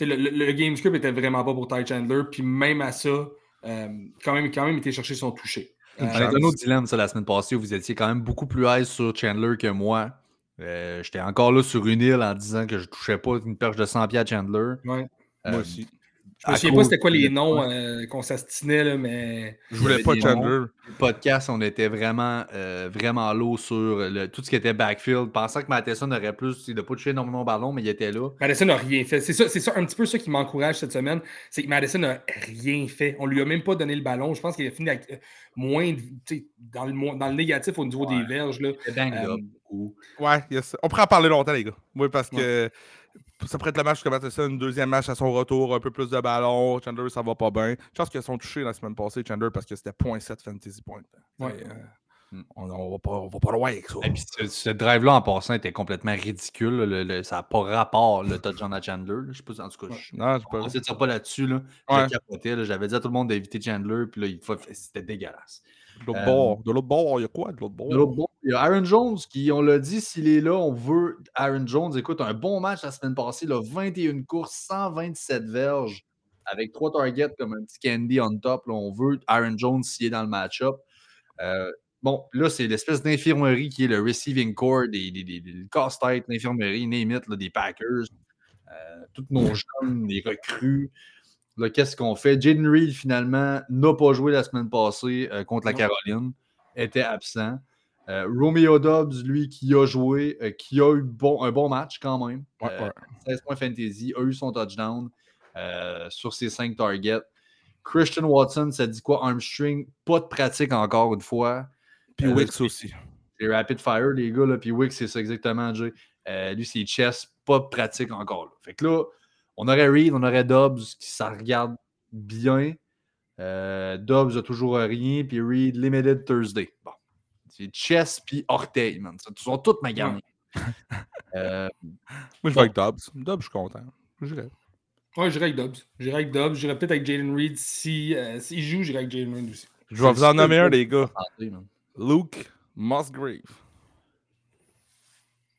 Le, le- le game script était vraiment pas pour Ty Chandler. Puis même à ça, euh, quand même, quand même, il était chercher son toucher. Euh, un autre dilemme ça, la semaine passée où vous étiez quand même beaucoup plus high sur Chandler que moi. Euh, J'étais encore là sur une île en disant que je touchais pas une perche de 100 pieds à Chandler. ouais. Euh, Moi aussi. Je à souviens pas c'était quoi les de- noms euh, qu'on s'astinait, mais. Je voulais pas Chandler. Le podcast, on était vraiment, vraiment low sur le- tout ce qui était backfield. Pensant que Matheson aurait plus, il n'a pas touché énormément au ballon, mais il était là. Madison n'a rien fait. C'est ça, ça un petit peu ça qui m'encourage cette semaine. C'est que Madison n'a rien fait. On lui a même pas donné le ballon. Je pense qu'il a fini avec moins de- sais, dans, le, mo- dans le négatif au niveau Ouais. des verges. Là. Beaucoup. Ouais, yes. on pourrait en parler longtemps, les gars. Oui, parce que ça pourrait être le match Matheson, une deuxième match à son retour, un peu plus de ballon. Chandler, ça va pas bien. Je pense qu'ils sont touchés la semaine passée, Chandler, parce que c'était 0.7 fantasy point. Ouais. Et, euh, Mm. on, on va pas, on va pas loin avec ça. Et puis ce, ce drive-là en passant était complètement ridicule. Le- le- ça n'a pas rapport le touchdown à Chandler. là. Je sais pas, en tout cas, je- Non, on ne tire pas là-dessus. Là. Ouais. J'avais dit à tout le monde d'éviter Chandler, puis là, c'était dégueulasse. De l'autre bord. De l'autre bord, il y a quoi? De l'autre bord? Il y a Aaron Jones qui, on l'a dit, s'il est là, on veut Aaron Jones. Écoute, un bon match la semaine passée, là, 21 courses, 127 verges, avec trois targets comme un petit candy on top. là. on veut Aaron Jones s'il est dans le match-up. Euh, bon, là, c'est l'espèce d'infirmerie qui est le receiving core, des, des, des- casse-tête, l'infirmerie, name it, des Packers. Euh, tous nos jeunes, les recrues. Là, qu'est-ce qu'on fait? Jaden Reed, finalement, n'a pas joué la semaine passée euh, contre la. Caroline, était absent. Euh, Romeo Dobbs, lui, qui a joué, euh, qui a eu bon, un bon match quand même. Ouais, Euh, ouais. 16 points fantasy, a eu son touchdown. sur ses cinq targets. Christian Watson, ça dit quoi? Armstring, pas de pratique encore une fois. Puis Wix aussi. C'est rapid fire, les gars. Là. Puis Wick, c'est ça exactement, Jay. Lui, c'est chess, pas de pratique encore. là. Fait que là, on aurait Reed, on aurait Dobbs, qui ça regarde bien. Euh, Dobbs a toujours rien, puis Reed, limited Thursday. Bon. C'est chess puis orteil, man. Ça, tu sont toutes maganés. [LAUGHS] Euh, Moi, je vais avec Dobbs. Dobbs, je suis content. J'irai. Ouais, j'irai avec Dobbs. J'irai avec Dobbs. J'irai peut-être avec Jalen Reed. Si, euh, S'il joue, j'irai avec Jalen Reed aussi. Je vais vous en nommer un, les gars. man. Luke Musgrave.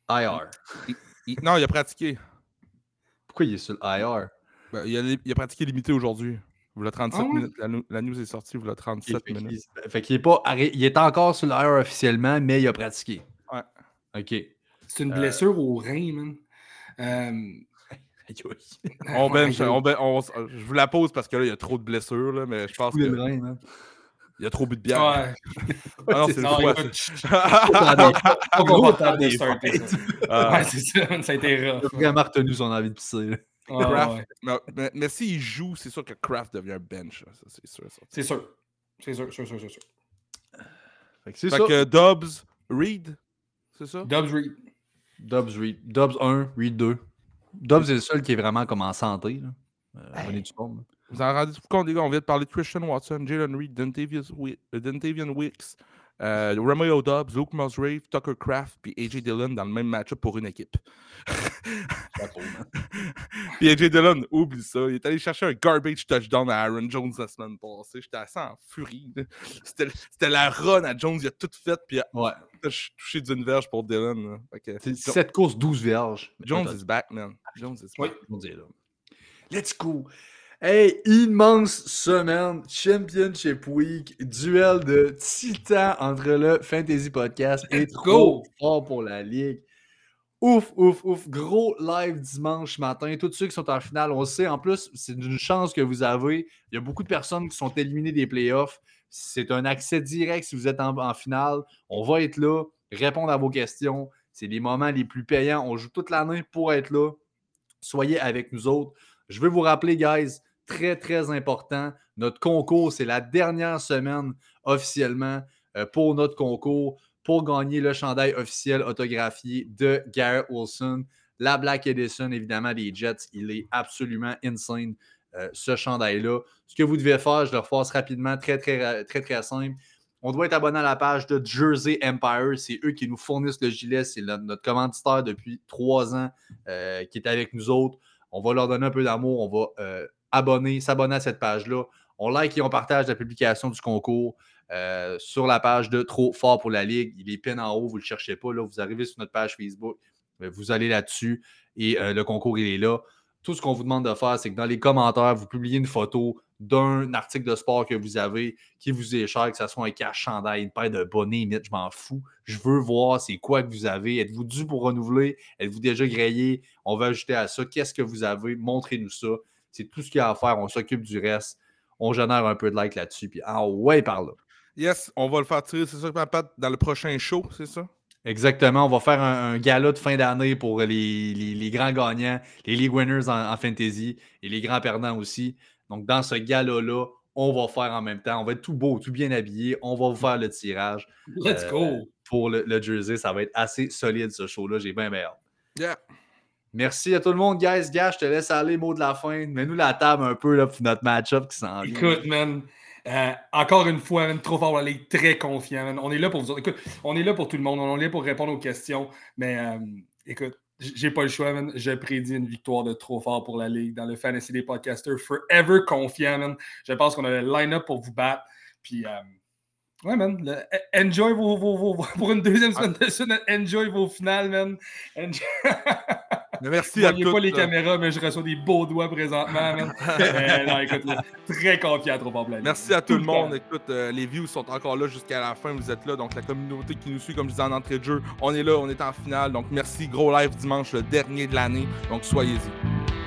IR. Il- Non, il a pratiqué. Pourquoi il est sur le IR? Ben, il, a, il a pratiqué limité aujourd'hui. Vous 37 Ah ouais? minutes. La, la news est sortie, vous l'avez 37 Fait qu'il- minutes. fait qu'il est pas il est encore sur le IR officiellement, mais il a pratiqué. Ouais. OK. C'est une Euh, blessure au rein, man. Euh. [LAUGHS] [LAUGHS] On bench, on ben- on- je vous la pose parce que là, il y a trop de blessures, là, mais je pense rein, man. y a trop bu de bière. Ouais. Ah non, c'est le des- pas Gros temps de des starter ça. Ouais, c'est ça, ça a été Il a rough. vraiment retenu son envie de pisser. là. Ouais, Kraft, ouais. mais, mais- mais s'il joue, c'est sûr que Kraft devient un bench. ça, c'est sûr. ça. C'est sûr. C'est sûr, sûr, sûr, sûr, sûr. Fait que c'est Fait ça. que Dobbs, Reed, c'est ça? Dobbs Reed. Dobbs, Reed. Dobbs 1, Reed 2. Dobbs est le seul qui est vraiment comme en santé. Là. Euh, venez du monde. là. Vous en rendez compte, les gars? On vient de parler de Christian Watson, Jalen Reed, Dontavius Wi- euh, Wicks, euh, Romeo Dobbs, Luke Musgrave, Tucker Craft, puis AJ Dillon dans le même match-up pour une équipe. Man. [LAUGHS] Puis AJ Dillon, oublie ça. Il est allé chercher un garbage touchdown à Aaron Jones la semaine passée. J'étais assez en furie. C'était la run à Jones. Il a tout fait. Puis il a Ouais. touché d'une verge pour Dillon. que C'est Jo- 7 courses, 12 verges. Jones is back, man. Jones is Oui. back. on dit, là. Let's go. Hey, immense semaine, Championship Week, duel de titan entre le Fantasy Podcast et trop fort pour la Ligue. Ouf, ouf, ouf. Gros live dimanche matin. Tous ceux qui sont en finale, on le sait. En plus, c'est une chance que vous avez. Il y a beaucoup de personnes qui sont éliminées des playoffs. C'est un accès direct si vous êtes en, en finale. On va être là, répondre à vos questions. C'est les moments les plus payants. On joue toute l'année pour être là. Soyez avec nous autres. Je veux vous rappeler, guys, très, très important. Notre concours, c'est la dernière semaine officiellement euh, pour notre concours pour gagner le chandail officiel autographié de Garrett Wilson. La Black Edition, évidemment, des Jets. Il est absolument insane, euh, ce chandail-là. Ce que vous devez faire, je le refasse rapidement, très, très, très, très simple. On doit être abonné à la page de Jersey Empire. C'est eux qui nous fournissent le gilet. C'est notre commanditaire depuis trois ans euh, qui est avec nous autres. On va leur donner un peu d'amour. On va abonner, s'abonner à cette page-là. On like et on partage la publication du concours euh, sur la page de Trop Fort pour la Ligue. Il est pin en haut, vous ne le cherchez pas. Là, vous arrivez sur notre page Facebook, euh, vous allez là-dessus et euh, le concours, il est là. Tout ce qu'on vous demande de faire, c'est que dans les commentaires, vous publiez une photo d'un article de sport que vous avez qui vous est cher, que ce soit un cache chandail, une paire de bonnets, je m'en fous. Je veux voir c'est quoi que vous avez. Êtes-vous dû pour renouveler? Êtes-vous déjà grillé? On va ajouter à ça. Qu'est-ce que vous avez? Montrez-nous ça. C'est tout ce qu'il y a à faire. On s'occupe du reste. On génère un peu de like là-dessus. Puis ah ouais, par là. Yes, on va le faire tirer, c'est ça, Pat, dans le prochain show, c'est ça? Exactement. On va faire un, un gala de fin d'année pour les, les- les grands gagnants, les league winners en, en fantasy et les grands perdants aussi. Donc, dans ce gala-là, on va faire en même temps. On va être tout beau, tout bien habillé. On va vous faire le tirage Let's Euh, go. pour le, le jersey. Ça va être assez solide, ce show-là. J'ai bien bien hâte. Yeah. Merci à tout le monde, guys. Gars, je te laisse aller, mot de la fin. Mets-nous la table un peu là, pour notre match-up qui s'en vient. Écoute, man. euh, encore une fois, man, trop fort, on est très confiant. man. On est là pour vous autres. Écoute, on est là pour tout le monde. On est là pour répondre aux questions. Mais euh, écoute, j'ai pas le choix, man. Je prédis une victoire de trop fort pour la Ligue dans le Fantasy des podcasters. Forever confiant, man. Je pense qu'on a le line-up pour vous battre. Puis, euh, ouais, man. le- enjoy vos, vos- vos- pour une deuxième semaine de suite. Enjoy vos finales, man. Enjoy- [LAUGHS] merci à tous. pas les caméras, mais je reçois des beaux doigts présentement. [LAUGHS] Euh, non, écoute, là, très confiant, trop Ligue. Merci à tout le le monde. Écoute, euh, les views sont encore là jusqu'à la fin. Vous êtes là. Donc, la communauté qui nous suit, comme je disais en entrée de jeu, on est là, on est en finale. Donc, merci. Gros live dimanche, le dernier de l'année. Donc, soyez-y.